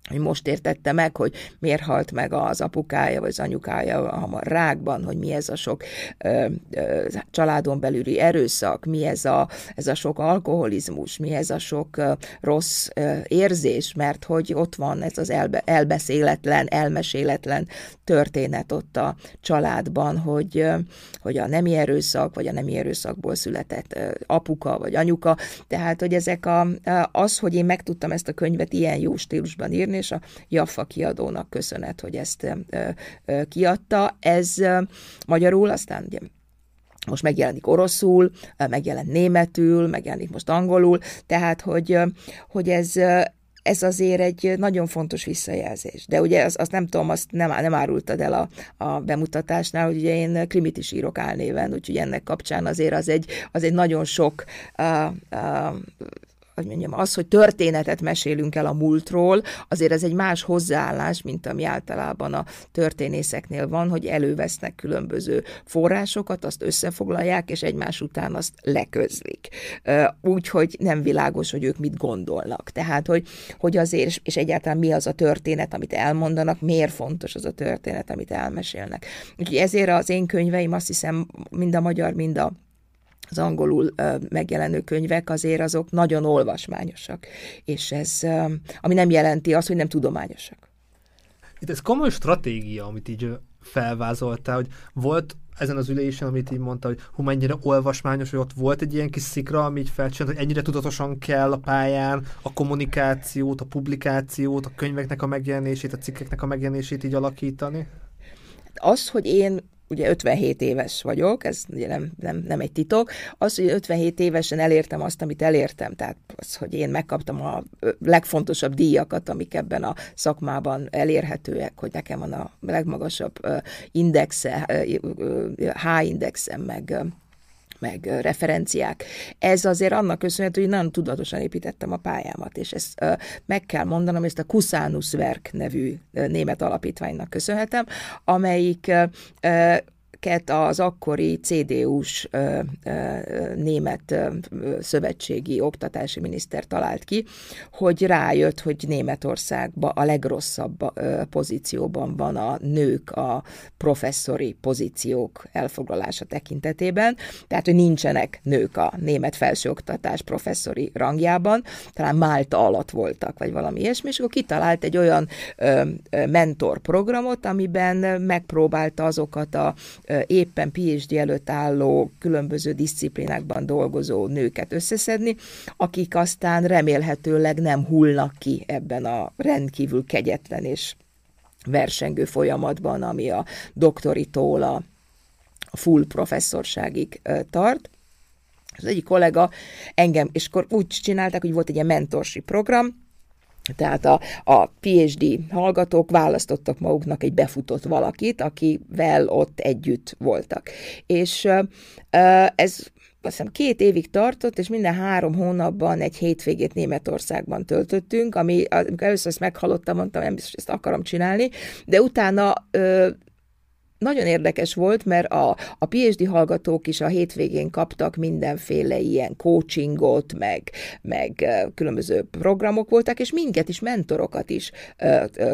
hogy most értette meg, hogy miért halt meg az apukája vagy az anyukája hamar rákban, hogy mi ez a sok ö, ö, családon belüli erőszak, mi ez a, ez a sok alkoholizmus, mi ez a sok ö, rossz ö, érzés, mert hogy ott van ez az elbe, elbeszéletlen, elmeséletlen történet ott a családban, hogy, ö, hogy a nemi erőszak, vagy a nemi erőszakból született ö, apuka, vagy anyuka, tehát, hogy ezek a, az, hogy én meg tudtam ezt a könyvet ilyen jó stílusban írni, és a Jaffa kiadónak köszönet, hogy ezt kiadta. Ez magyarul, aztán ugye most megjelenik oroszul, megjelent németül, megjelenik most angolul, tehát hogy, hogy ez, ez azért egy nagyon fontos visszajelzés. De ugye azt, azt nem tudom, azt nem, nem árultad el a, a bemutatásnál, hogy ugye én krimit is írok álnéven, úgyhogy ennek kapcsán azért az egy, az egy nagyon sok uh, uh, hogy mondjam, az, hogy történetet mesélünk el a múltról, azért ez egy más hozzáállás, mint ami általában a történészeknél van, hogy elővesznek különböző forrásokat, azt összefoglalják, és egymás után azt leközlik. Úgyhogy nem világos, hogy ők mit gondolnak. Tehát, hogy, hogy azért, és egyáltalán mi az a történet, amit elmondanak, miért fontos az a történet, amit elmesélnek. Úgyhogy ezért az én könyveim azt hiszem mind a magyar, mind a az angolul megjelenő könyvek azért azok nagyon olvasmányosak, és ez, ami nem jelenti azt, hogy nem tudományosak. Itt ez komoly stratégia, amit így felvázoltál, hogy volt ezen az ülésen, amit így mondta, hogy hú, mennyire olvasmányos, hogy ott volt egy ilyen kis szikra, ami így felcsinált, hogy ennyire tudatosan kell a pályán a kommunikációt, a publikációt, a könyveknek a megjelenését, a cikkeknek a megjelenését így alakítani? Az, hogy én ugye 57 éves vagyok, ez ugye nem, nem, nem egy titok, az, hogy 57 évesen elértem azt, amit elértem, tehát az, hogy én megkaptam a legfontosabb díjakat, amik ebben a szakmában elérhetőek, hogy nekem van a legmagasabb indexe, H indexem, meg meg referenciák. Ez azért annak köszönhető, hogy nagyon tudatosan építettem a pályámat, és ezt meg kell mondanom, ezt a Kuszánus Werk nevű német alapítványnak köszönhetem, amelyik amiket az akkori CDU-s német szövetségi oktatási miniszter talált ki, hogy rájött, hogy Németországban a legrosszabb pozícióban van a nők a professzori pozíciók elfoglalása tekintetében, tehát, hogy nincsenek nők a német felsőoktatás professzori rangjában, talán Málta alatt voltak, vagy valami ilyesmi, és akkor kitalált egy olyan ö, mentor programot, amiben megpróbálta azokat a éppen PhD előtt álló, különböző disziplinákban dolgozó nőket összeszedni, akik aztán remélhetőleg nem hullnak ki ebben a rendkívül kegyetlen és versengő folyamatban, ami a doktoritól a full professzorságig tart. Az egyik kollega engem, és akkor úgy csinálták, hogy volt egy ilyen mentorsi program, tehát a, a PhD hallgatók választottak maguknak egy befutott valakit, akivel ott együtt voltak. És ez azt hiszem két évig tartott, és minden három hónapban egy hétvégét Németországban töltöttünk, ami amikor először ezt meghallottam, mondtam, nem biztos, ezt akarom csinálni, de utána nagyon érdekes volt, mert a, a PhD hallgatók is a hétvégén kaptak mindenféle ilyen coachingot, meg, meg különböző programok voltak, és minket is, mentorokat is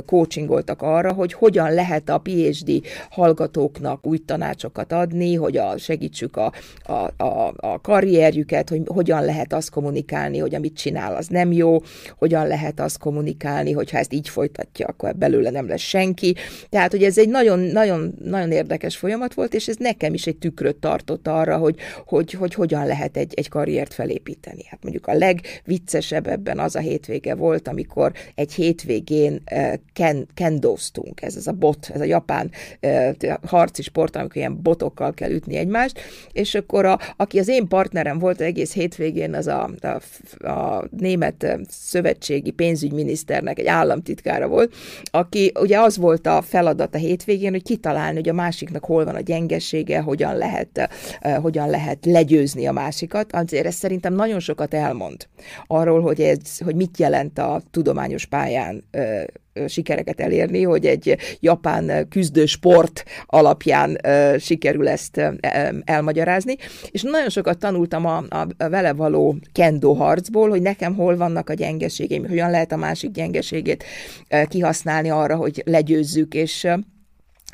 coachingoltak arra, hogy hogyan lehet a PhD hallgatóknak új tanácsokat adni, hogy a, segítsük a, a, a, a karrierjüket, hogy hogyan lehet azt kommunikálni, hogy amit csinál, az nem jó, hogyan lehet azt kommunikálni, hogy ha ezt így folytatja, akkor belőle nem lesz senki. Tehát, hogy ez egy nagyon, nagyon, nagyon érdekes folyamat volt, és ez nekem is egy tükröt tartott arra, hogy, hogy, hogy hogyan lehet egy, egy karriert felépíteni. Hát mondjuk a legviccesebb ebben az a hétvége volt, amikor egy hétvégén uh, ken, kendoztunk, ez az a bot, ez a japán uh, harci sport, amikor ilyen botokkal kell ütni egymást, és akkor a, aki az én partnerem volt egész hétvégén, az a, a, a német szövetségi pénzügyminiszternek egy államtitkára volt, aki ugye az volt a feladat a hétvégén, hogy kitalálni, hogy a másiknak hol van a gyengesége, hogyan lehet, hogyan lehet legyőzni a másikat. Azért ez szerintem nagyon sokat elmond arról, hogy, ez, hogy mit jelent a tudományos pályán sikereket elérni, hogy egy japán küzdő sport alapján sikerül ezt elmagyarázni. És nagyon sokat tanultam a, a vele való kendo harcból, hogy nekem hol vannak a gyengeségeim, hogyan lehet a másik gyengeségét kihasználni arra, hogy legyőzzük, és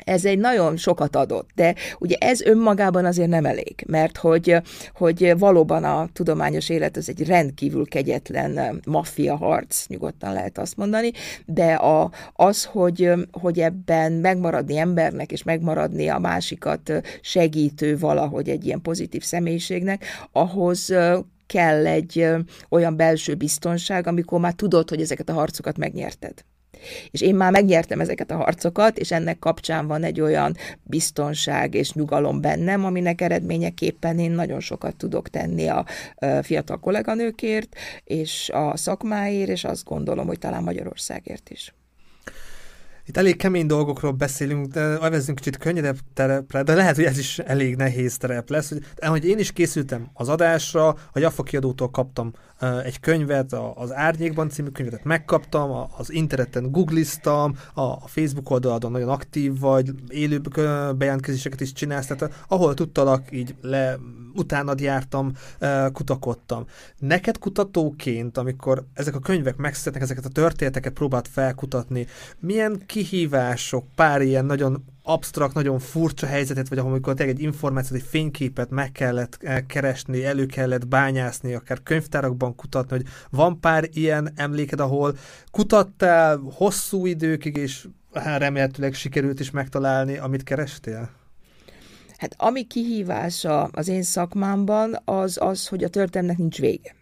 ez egy nagyon sokat adott, de ugye ez önmagában azért nem elég, mert hogy, hogy valóban a tudományos élet az egy rendkívül kegyetlen maffia harc, nyugodtan lehet azt mondani, de a, az, hogy, hogy ebben megmaradni embernek, és megmaradni a másikat segítő valahogy egy ilyen pozitív személyiségnek, ahhoz kell egy olyan belső biztonság, amikor már tudod, hogy ezeket a harcokat megnyerted. És én már megnyertem ezeket a harcokat, és ennek kapcsán van egy olyan biztonság és nyugalom bennem, aminek eredményeképpen én nagyon sokat tudok tenni a fiatal kolléganőkért, és a szakmáért, és azt gondolom, hogy talán Magyarországért is. Itt elég kemény dolgokról beszélünk, de elvezzünk kicsit könnyedebb terepre, de lehet, hogy ez is elég nehéz terep lesz. Hogy, hogy én is készültem az adásra, a Jaffa kiadótól kaptam uh, egy könyvet, a, az Árnyékban című könyvet megkaptam, a, az interneten googliztam, a, a Facebook oldaladon nagyon aktív vagy, élő bejelentkezéseket is csinálsz, tehát ahol tudtalak, így le, utánad jártam, kutakodtam. Neked kutatóként, amikor ezek a könyvek megszületnek, ezeket a történeteket próbált felkutatni, milyen kihívások, pár ilyen nagyon absztrakt, nagyon furcsa helyzetet, vagy amikor tényleg egy információt, egy fényképet meg kellett eh, keresni, elő kellett bányászni, akár könyvtárakban kutatni, hogy van pár ilyen emléked, ahol kutattál hosszú időkig, és hát remélhetőleg sikerült is megtalálni, amit kerestél? Hát ami kihívása az én szakmámban, az az, hogy a történetnek nincs vége.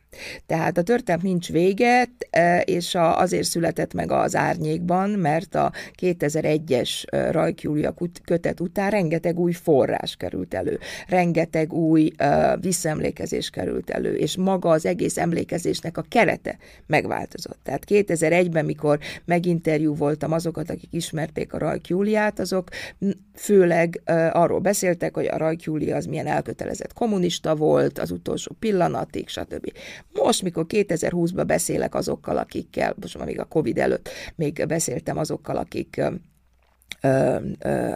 Tehát a történet nincs vége, e, és azért született meg az árnyékban, mert a 2001-es e, Rajk kötet után rengeteg új forrás került elő, rengeteg új e, visszaemlékezés került elő, és maga az egész emlékezésnek a kerete megváltozott. Tehát 2001-ben, mikor meginterjú voltam azokat, akik ismerték a Rajk azok főleg arról beszéltek, hogy a Rajk az milyen elkötelezett kommunista volt, az utolsó pillanatig, stb. Most, mikor 2020-ban beszélek azokkal, akikkel, most már még a Covid előtt még beszéltem azokkal, akik ö,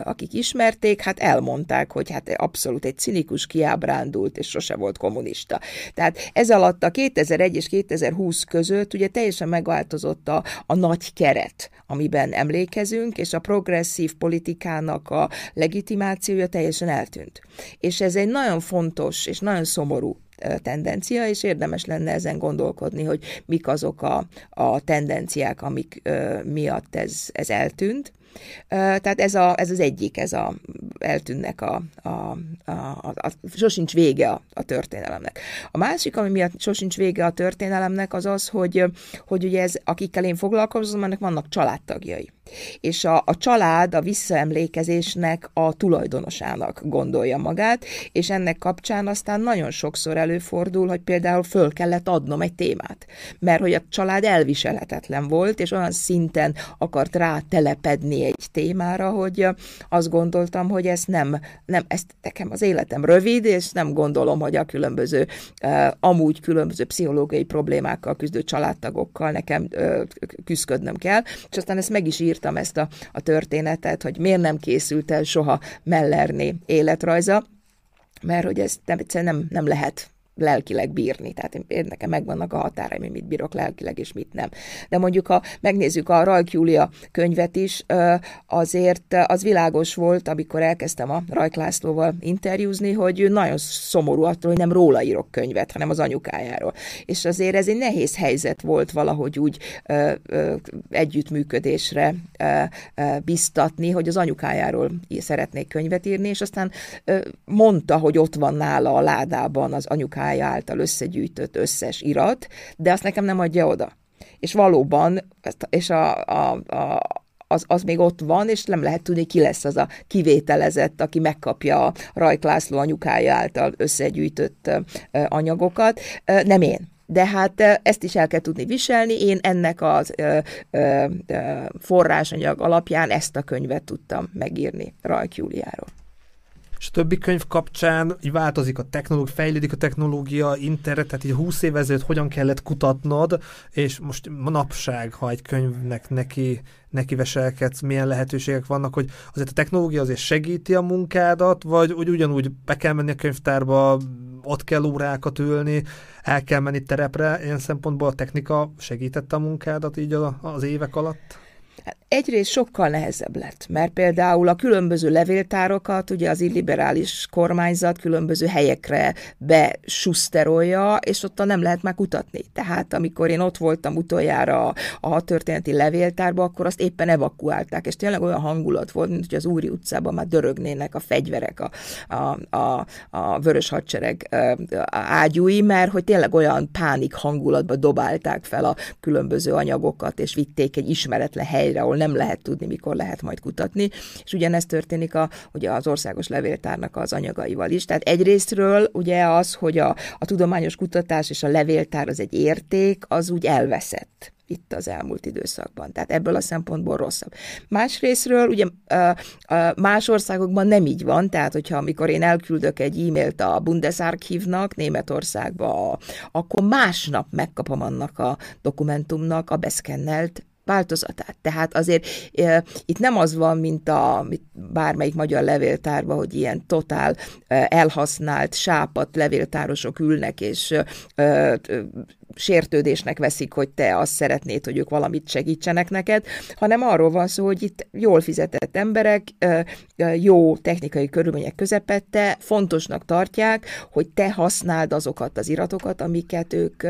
akik ismerték, hát elmondták, hogy hát abszolút egy cinikus, kiábrándult, és sose volt kommunista. Tehát ez alatt a 2001 és 2020 között ugye teljesen megváltozott a, a nagy keret, amiben emlékezünk, és a progresszív politikának a legitimációja teljesen eltűnt. És ez egy nagyon fontos és nagyon szomorú tendencia, és érdemes lenne ezen gondolkodni, hogy mik azok a, a tendenciák, amik miatt ez, ez eltűnt. Tehát ez, a, ez az egyik, ez a, eltűnnek a, a, a, a, a sosincs vége a, a történelemnek. A másik, ami miatt sosincs vége a történelemnek, az az, hogy, hogy ugye ez, akikkel én foglalkozom, ennek vannak családtagjai és a, a család a visszaemlékezésnek a tulajdonosának gondolja magát, és ennek kapcsán aztán nagyon sokszor előfordul, hogy például föl kellett adnom egy témát, mert hogy a család elviselhetetlen volt, és olyan szinten akart rá telepedni egy témára, hogy azt gondoltam, hogy ezt nem, nem ezt nekem az életem rövid, és nem gondolom, hogy a különböző, amúgy különböző pszichológiai problémákkal küzdő családtagokkal nekem küzdködnöm kell, és aztán ezt meg is ír írtam ezt a, a történetet, hogy miért nem készült el soha Mellerné életrajza, mert hogy ezt nem, nem, nem lehet lelkileg bírni. Tehát én, nekem megvannak a határaim, mit bírok lelkileg, és mit nem. De mondjuk, ha megnézzük a Rajk Júlia könyvet is, azért az világos volt, amikor elkezdtem a Rajk Lászlóval interjúzni, hogy ő nagyon szomorú attól, hogy nem róla írok könyvet, hanem az anyukájáról. És azért ez egy nehéz helyzet volt valahogy úgy együttműködésre biztatni, hogy az anyukájáról szeretnék könyvet írni, és aztán mondta, hogy ott van nála a ládában az anyukájáról, munkája által összegyűjtött összes irat, de azt nekem nem adja oda. És valóban, és a, a, a az, az még ott van, és nem lehet tudni, ki lesz az a kivételezett, aki megkapja a Rajk László anyukája által összegyűjtött anyagokat. Nem én. De hát ezt is el kell tudni viselni. Én ennek az ö, ö, forrásanyag alapján ezt a könyvet tudtam megírni Rajk Júliáról és a többi könyv kapcsán így változik a technológia, fejlődik a technológia, internet, tehát így 20 év ezelőtt hogyan kellett kutatnod, és most manapság, ha egy könyvnek neki, neki veselkedsz, milyen lehetőségek vannak, hogy azért a technológia azért segíti a munkádat, vagy úgy ugyanúgy be kell menni a könyvtárba, ott kell órákat ülni, el kell menni terepre, ilyen szempontból a technika segítette a munkádat így az évek alatt? Egyrészt sokkal nehezebb lett, mert például a különböző levéltárokat ugye az illiberális kormányzat különböző helyekre besuszterolja, és ott nem lehet már kutatni. Tehát amikor én ott voltam utoljára a, történeti levéltárba, akkor azt éppen evakuálták, és tényleg olyan hangulat volt, mint hogy az Úri utcában már dörögnének a fegyverek, a, a, a, a vörös hadsereg ágyúi, mert hogy tényleg olyan pánik hangulatba dobálták fel a különböző anyagokat, és vitték egy ismeretlen helyre, ahol nem lehet tudni, mikor lehet majd kutatni, és ugyanezt történik a, ugye az országos levéltárnak az anyagaival is. Tehát egyrésztről ugye az, hogy a, a tudományos kutatás és a levéltár az egy érték, az úgy elveszett itt az elmúlt időszakban. Tehát ebből a szempontból rosszabb. Másrésztről ugye más országokban nem így van, tehát hogyha amikor én elküldök egy e-mailt a Bundesarchivnak Németországba, akkor másnap megkapom annak a dokumentumnak a beszkennelt változatát. Tehát azért e, itt nem az van, mint a bármelyik magyar levéltárban, hogy ilyen totál e, elhasznált, sápat levéltárosok ülnek, és e, sértődésnek veszik, hogy te azt szeretnéd, hogy ők valamit segítsenek neked, hanem arról van szó, hogy itt jól fizetett emberek, jó technikai körülmények közepette fontosnak tartják, hogy te használd azokat az iratokat, amiket ők,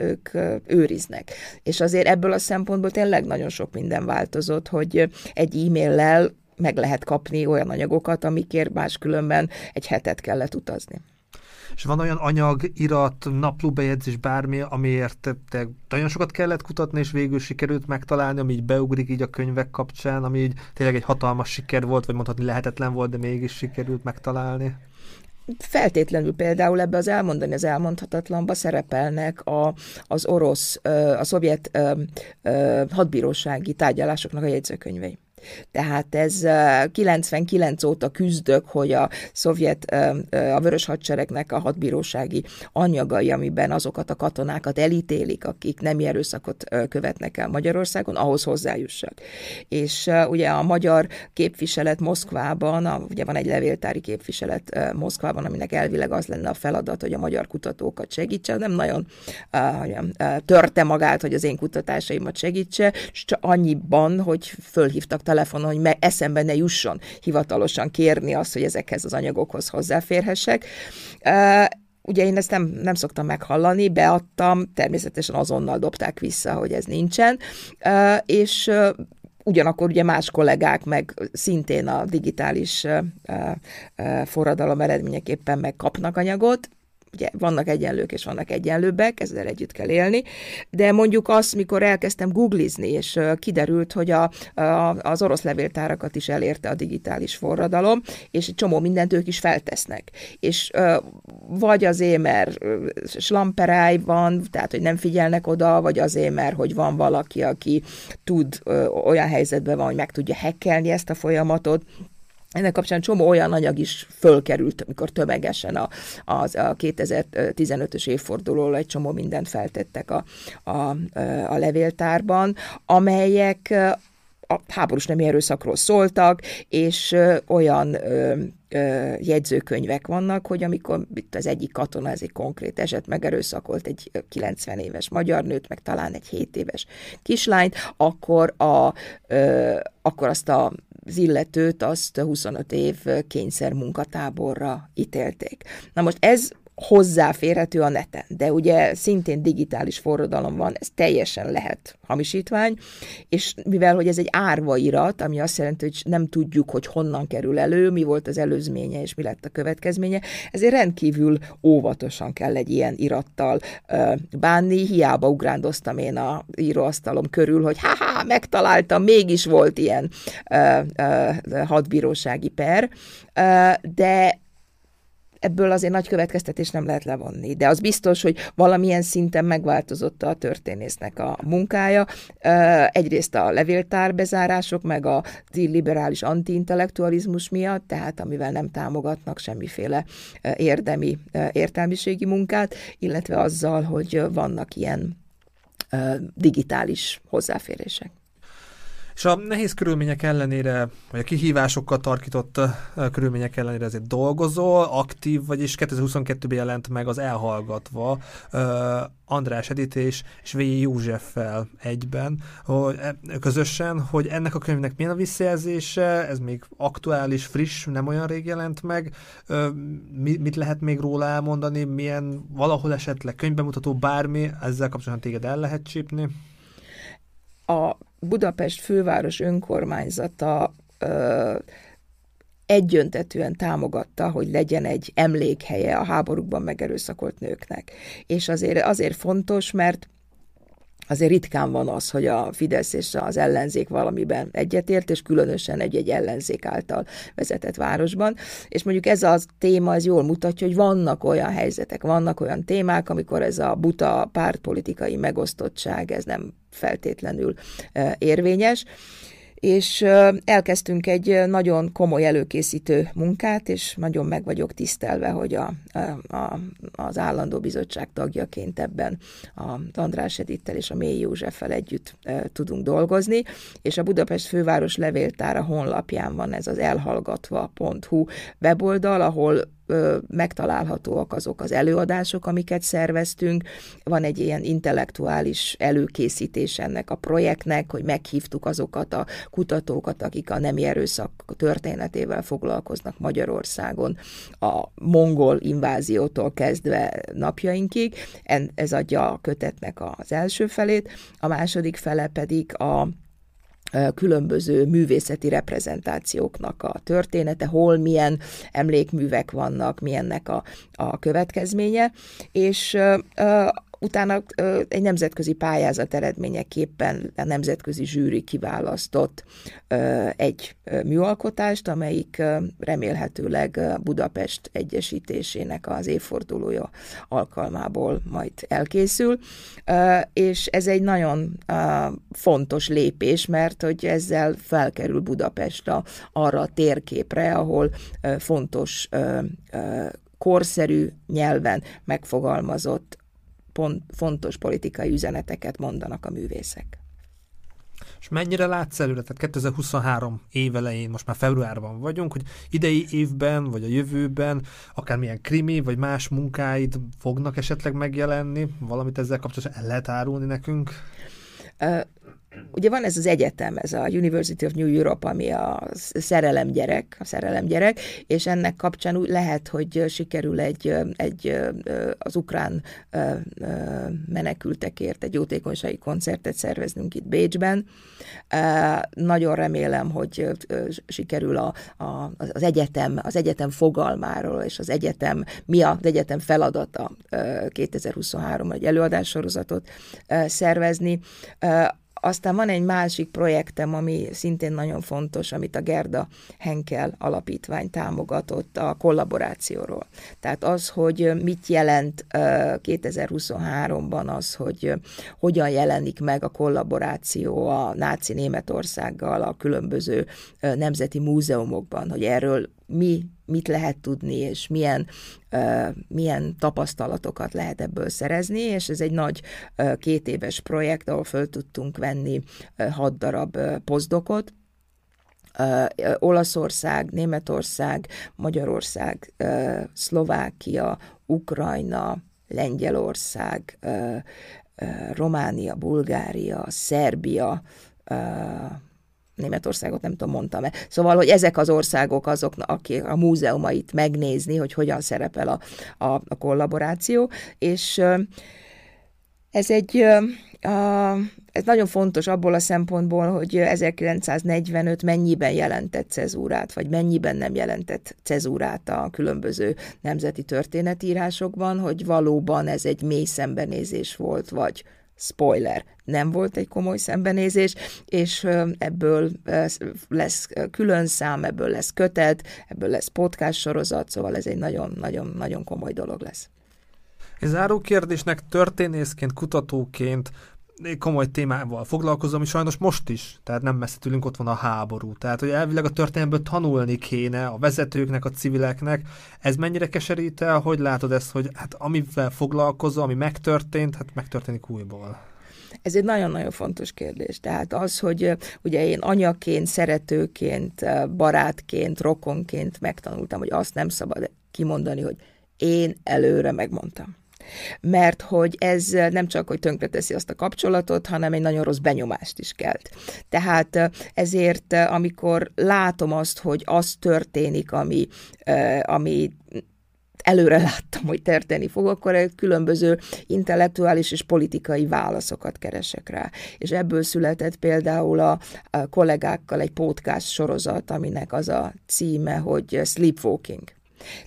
ők őriznek. És azért ebből a szempontból tényleg nagyon sok minden változott, hogy egy e-maillel meg lehet kapni olyan anyagokat, amikért máskülönben egy hetet kellett utazni. És van olyan anyag, irat, naplóbejegyzés, bármi, amiért te nagyon sokat kellett kutatni, és végül sikerült megtalálni, ami így beugrik így a könyvek kapcsán, ami így tényleg egy hatalmas siker volt, vagy mondhatni lehetetlen volt, de mégis sikerült megtalálni? Feltétlenül például ebbe az elmondani az elmondhatatlanba szerepelnek a, az orosz, a szovjet hadbírósági tárgyalásoknak a jegyzőkönyvei. Tehát ez 99 óta küzdök, hogy a szovjet, a vörös hadseregnek a hadbírósági anyagai, amiben azokat a katonákat elítélik, akik nem erőszakot követnek el Magyarországon, ahhoz hozzájussak. És ugye a magyar képviselet Moszkvában, ugye van egy levéltári képviselet Moszkvában, aminek elvileg az lenne a feladat, hogy a magyar kutatókat segítse, nem nagyon uh, törte magát, hogy az én kutatásaimat segítse, és csak annyiban, hogy fölhívtak telefonon, hogy meg eszembe ne jusson hivatalosan kérni azt, hogy ezekhez az anyagokhoz hozzáférhessek. Ugye én ezt nem, nem szoktam meghallani, beadtam, természetesen azonnal dobták vissza, hogy ez nincsen, és ugyanakkor ugye más kollégák meg szintén a digitális forradalom eredményeképpen megkapnak anyagot, ugye vannak egyenlők és vannak egyenlőbbek, ezzel együtt kell élni, de mondjuk azt, mikor elkezdtem googlizni, és kiderült, hogy a, a, az orosz levéltárakat is elérte a digitális forradalom, és egy csomó mindent ők is feltesznek. És vagy azért, mert slamperáj van, tehát, hogy nem figyelnek oda, vagy azért, mert hogy van valaki, aki tud, olyan helyzetben van, hogy meg tudja hekkelni ezt a folyamatot, ennek kapcsán csomó olyan anyag is fölkerült, amikor tömegesen a, az, a 2015-ös évfordulóra egy csomó mindent feltettek a, a, a levéltárban, amelyek a háborús nemi erőszakról szóltak, és olyan ö, ö, jegyzőkönyvek vannak, hogy amikor itt az egyik katona, ez egy konkrét eset, megerőszakolt egy 90 éves magyar nőt, meg talán egy 7 éves kislányt, akkor, a, ö, akkor azt a az illetőt azt 25 év kényszer munkatáborra ítélték. Na most ez hozzáférhető a neten, de ugye szintén digitális forradalom van, ez teljesen lehet hamisítvány, és mivel, hogy ez egy árva irat, ami azt jelenti, hogy nem tudjuk, hogy honnan kerül elő, mi volt az előzménye, és mi lett a következménye, ezért rendkívül óvatosan kell egy ilyen irattal bánni, hiába ugrándoztam én a íróasztalom körül, hogy ha-ha, megtaláltam, mégis volt ilyen ö, ö, hadbírósági per, ö, de ebből azért nagy következtetés nem lehet levonni, de az biztos, hogy valamilyen szinten megváltozott a történésznek a munkája. Egyrészt a levéltárbezárások, meg a liberális antiintellektualizmus miatt, tehát amivel nem támogatnak semmiféle érdemi, értelmiségi munkát, illetve azzal, hogy vannak ilyen digitális hozzáférések. És a nehéz körülmények ellenére, vagy a kihívásokkal tarkított körülmények ellenére ezért dolgozol, aktív, vagyis 2022-ben jelent meg az Elhallgatva András Edit és, és V. Józseffel egyben, hogy, e, közösen, hogy ennek a könyvnek milyen a visszajelzése, ez még aktuális, friss, nem olyan rég jelent meg, mit lehet még róla elmondani, milyen valahol esetleg könyvbemutató bármi, ezzel kapcsolatban téged el lehet csípni? A Budapest főváros önkormányzata ö, egyöntetően támogatta, hogy legyen egy emlékhelye a háborúkban megerőszakolt nőknek. És azért, azért fontos, mert azért ritkán van az, hogy a Fidesz és az ellenzék valamiben egyetért, és különösen egy-egy ellenzék által vezetett városban. És mondjuk ez a téma, ez jól mutatja, hogy vannak olyan helyzetek, vannak olyan témák, amikor ez a buta pártpolitikai megosztottság, ez nem feltétlenül érvényes és elkezdtünk egy nagyon komoly előkészítő munkát, és nagyon meg vagyok tisztelve, hogy a, a, az állandó bizottság tagjaként ebben a András Edittel és a Mély Józseffel együtt tudunk dolgozni, és a Budapest főváros levéltára honlapján van ez az elhallgatva.hu weboldal, ahol megtalálhatóak azok az előadások, amiket szerveztünk. Van egy ilyen intellektuális előkészítés ennek a projektnek, hogy meghívtuk azokat a kutatókat, akik a nemi erőszak történetével foglalkoznak Magyarországon, a mongol inváziótól kezdve napjainkig. Ez adja a kötetnek az első felét, a második fele pedig a különböző művészeti reprezentációknak a története, hol milyen emlékművek vannak, milyennek a, a következménye, és Utána egy nemzetközi pályázat eredményeképpen a nemzetközi zsűri kiválasztott egy műalkotást, amelyik remélhetőleg Budapest egyesítésének az évfordulója alkalmából majd elkészül, és ez egy nagyon fontos lépés, mert hogy ezzel felkerül Budapest a, arra a térképre, ahol fontos korszerű nyelven megfogalmazott pont, fontos politikai üzeneteket mondanak a művészek. És mennyire látsz előre, tehát 2023 évelején, most már februárban vagyunk, hogy idei évben, vagy a jövőben, akármilyen krimi, vagy más munkáid fognak esetleg megjelenni? Valamit ezzel kapcsolatban el lehet árulni nekünk? Ugye van ez az egyetem, ez a University of New Europe, ami a szerelem gyerek, a szerelem gyerek, és ennek kapcsán úgy lehet, hogy sikerül egy, egy az ukrán menekültekért egy jótékonysági koncertet szerveznünk itt Bécsben. Nagyon remélem, hogy sikerül a, a, az egyetem, az egyetem fogalmáról, és az egyetem, mi az egyetem feladata 2023 egy előadássorozatot szervezni, aztán van egy másik projektem, ami szintén nagyon fontos, amit a Gerda Henkel alapítvány támogatott a kollaborációról. Tehát az, hogy mit jelent 2023-ban az, hogy hogyan jelenik meg a kollaboráció a náci Németországgal a különböző nemzeti múzeumokban, hogy erről mi mit lehet tudni, és milyen, uh, milyen tapasztalatokat lehet ebből szerezni, és ez egy nagy uh, két éves projekt, ahol föl tudtunk venni uh, hat darab uh, pozdokot, Uh, Olaszország, Németország, Magyarország, uh, Szlovákia, Ukrajna, Lengyelország, uh, Románia, Bulgária, Szerbia, Németországot nem tudom, mondtam-e. Szóval, hogy ezek az országok azok, akik a múzeumait megnézni, hogy hogyan szerepel a, a, a kollaboráció, és ez egy a, ez nagyon fontos abból a szempontból, hogy 1945 mennyiben jelentett cezúrát, vagy mennyiben nem jelentett cezúrát a különböző nemzeti történetírásokban, hogy valóban ez egy mély szembenézés volt, vagy spoiler, nem volt egy komoly szembenézés, és ebből lesz külön szám, ebből lesz kötet, ebből lesz podcast sorozat, szóval ez egy nagyon-nagyon-nagyon komoly dolog lesz. Egy záró kérdésnek történészként, kutatóként komoly témával foglalkozom, és sajnos most is, tehát nem messze tőlünk ott van a háború. Tehát, hogy elvileg a történelmből tanulni kéne a vezetőknek, a civileknek. Ez mennyire keserít el? Hogy látod ezt, hogy hát amivel foglalkozom, ami megtörtént, hát megtörténik újból? Ez egy nagyon-nagyon fontos kérdés. Tehát az, hogy ugye én anyaként, szeretőként, barátként, rokonként megtanultam, hogy azt nem szabad kimondani, hogy én előre megmondtam mert hogy ez nem csak, hogy tönkreteszi azt a kapcsolatot, hanem egy nagyon rossz benyomást is kelt. Tehát ezért, amikor látom azt, hogy az történik, ami, ami előre láttam, hogy történni fog, akkor különböző intellektuális és politikai válaszokat keresek rá. És ebből született például a kollégákkal egy podcast sorozat, aminek az a címe, hogy Sleepwalking.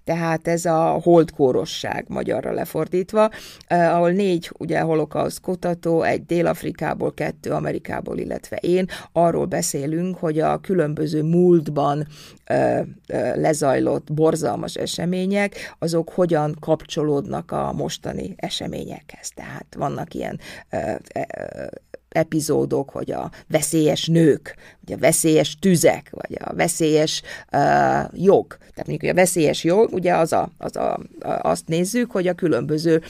Tehát ez a holdkórosság magyarra lefordítva, eh, ahol négy ugye holokauszt kutató, egy Dél-Afrikából, kettő Amerikából, illetve én, arról beszélünk, hogy a különböző múltban eh, eh, lezajlott borzalmas események, azok hogyan kapcsolódnak a mostani eseményekhez. Tehát vannak ilyen eh, eh, epizódok, hogy a veszélyes nők, vagy a veszélyes tüzek, vagy a veszélyes uh, jog. Tehát mondjuk, a veszélyes jog, ugye az a, az a, azt nézzük, hogy a különböző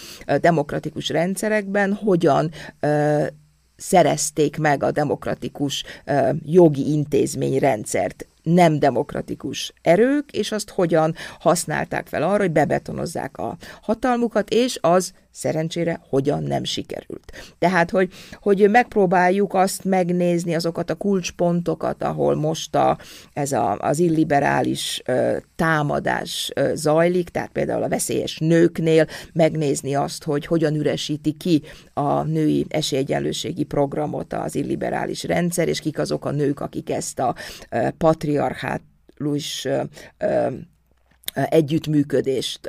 demokratikus rendszerekben hogyan uh, szerezték meg a demokratikus uh, jogi intézményrendszert nem demokratikus erők, és azt hogyan használták fel arra, hogy bebetonozzák a hatalmukat, és az Szerencsére hogyan nem sikerült. Tehát, hogy, hogy megpróbáljuk azt megnézni, azokat a kulcspontokat, ahol most a, ez a, az illiberális ö, támadás ö, zajlik, tehát például a veszélyes nőknél megnézni azt, hogy hogyan üresíti ki a női esélyegyenlőségi programot az illiberális rendszer, és kik azok a nők, akik ezt a ö, patriarchát együttműködést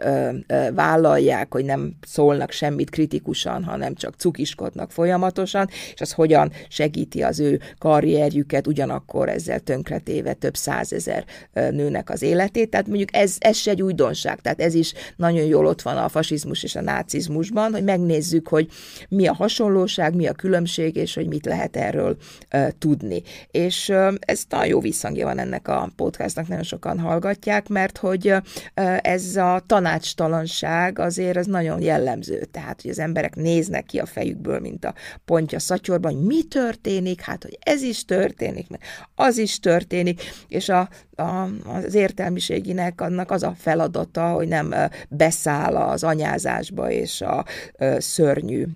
vállalják, hogy nem szólnak semmit kritikusan, hanem csak cukiskodnak folyamatosan, és az hogyan segíti az ő karrierjüket, ugyanakkor ezzel tönkretéve több százezer nőnek az életét. Tehát mondjuk ez, ez se egy újdonság, tehát ez is nagyon jól ott van a fasizmus és a nácizmusban, hogy megnézzük, hogy mi a hasonlóság, mi a különbség, és hogy mit lehet erről tudni. És ez nagyon jó visszhangja van ennek a podcastnak, nagyon sokan hallgatják, mert hogy ez a tanácstalanság azért az nagyon jellemző. Tehát, hogy az emberek néznek ki a fejükből, mint a pontja szatyorban, hogy mi történik, hát, hogy ez is történik, meg az is történik, és a, a, az értelmiséginek annak az a feladata, hogy nem beszáll az anyázásba és a szörnyű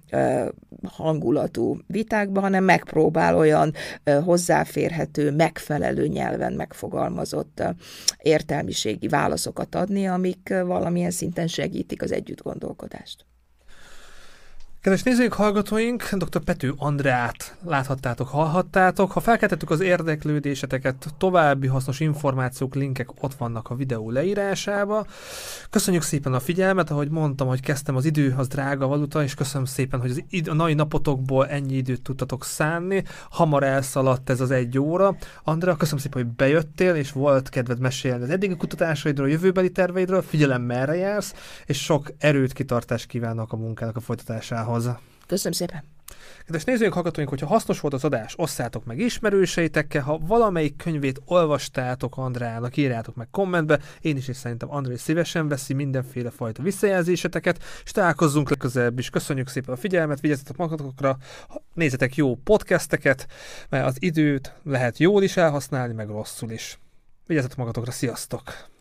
hangulatú vitákba, hanem megpróbál olyan hozzáférhető, megfelelő nyelven megfogalmazott értelmiségi válaszokat adni, amik valamilyen szinten segítik az együttgondolkodást. Kedves nézőink, hallgatóink, dr. Pető Andrát láthattátok, hallhattátok. Ha felkeltettük az érdeklődéseteket, további hasznos információk, linkek ott vannak a videó leírásába. Köszönjük szépen a figyelmet, ahogy mondtam, hogy kezdtem, az idő az drága valuta, és köszönöm szépen, hogy az id- a mai napotokból ennyi időt tudtatok szánni. Hamar elszaladt ez az egy óra. Andrea, köszönöm szépen, hogy bejöttél, és volt kedved mesélni az eddigi kutatásaidról, a jövőbeli terveidről, figyelem merre jársz, és sok erőt, kitartást kívánok a munkának a folytatásához hozzá. Köszönöm szépen! Kedves nézőink, hallgatóink, hogyha hasznos volt az adás, osszátok meg ismerőseitekkel, ha valamelyik könyvét olvastátok Andrának, írjátok meg kommentbe, én is és szerintem André szívesen veszi mindenféle fajta visszajelzéseteket, és találkozzunk legközelebb is. Köszönjük szépen a figyelmet, vigyázzatok magatokra, nézzetek jó podcasteket, mert az időt lehet jól is elhasználni, meg rosszul is. Vigyázzatok magatokra, sziasztok!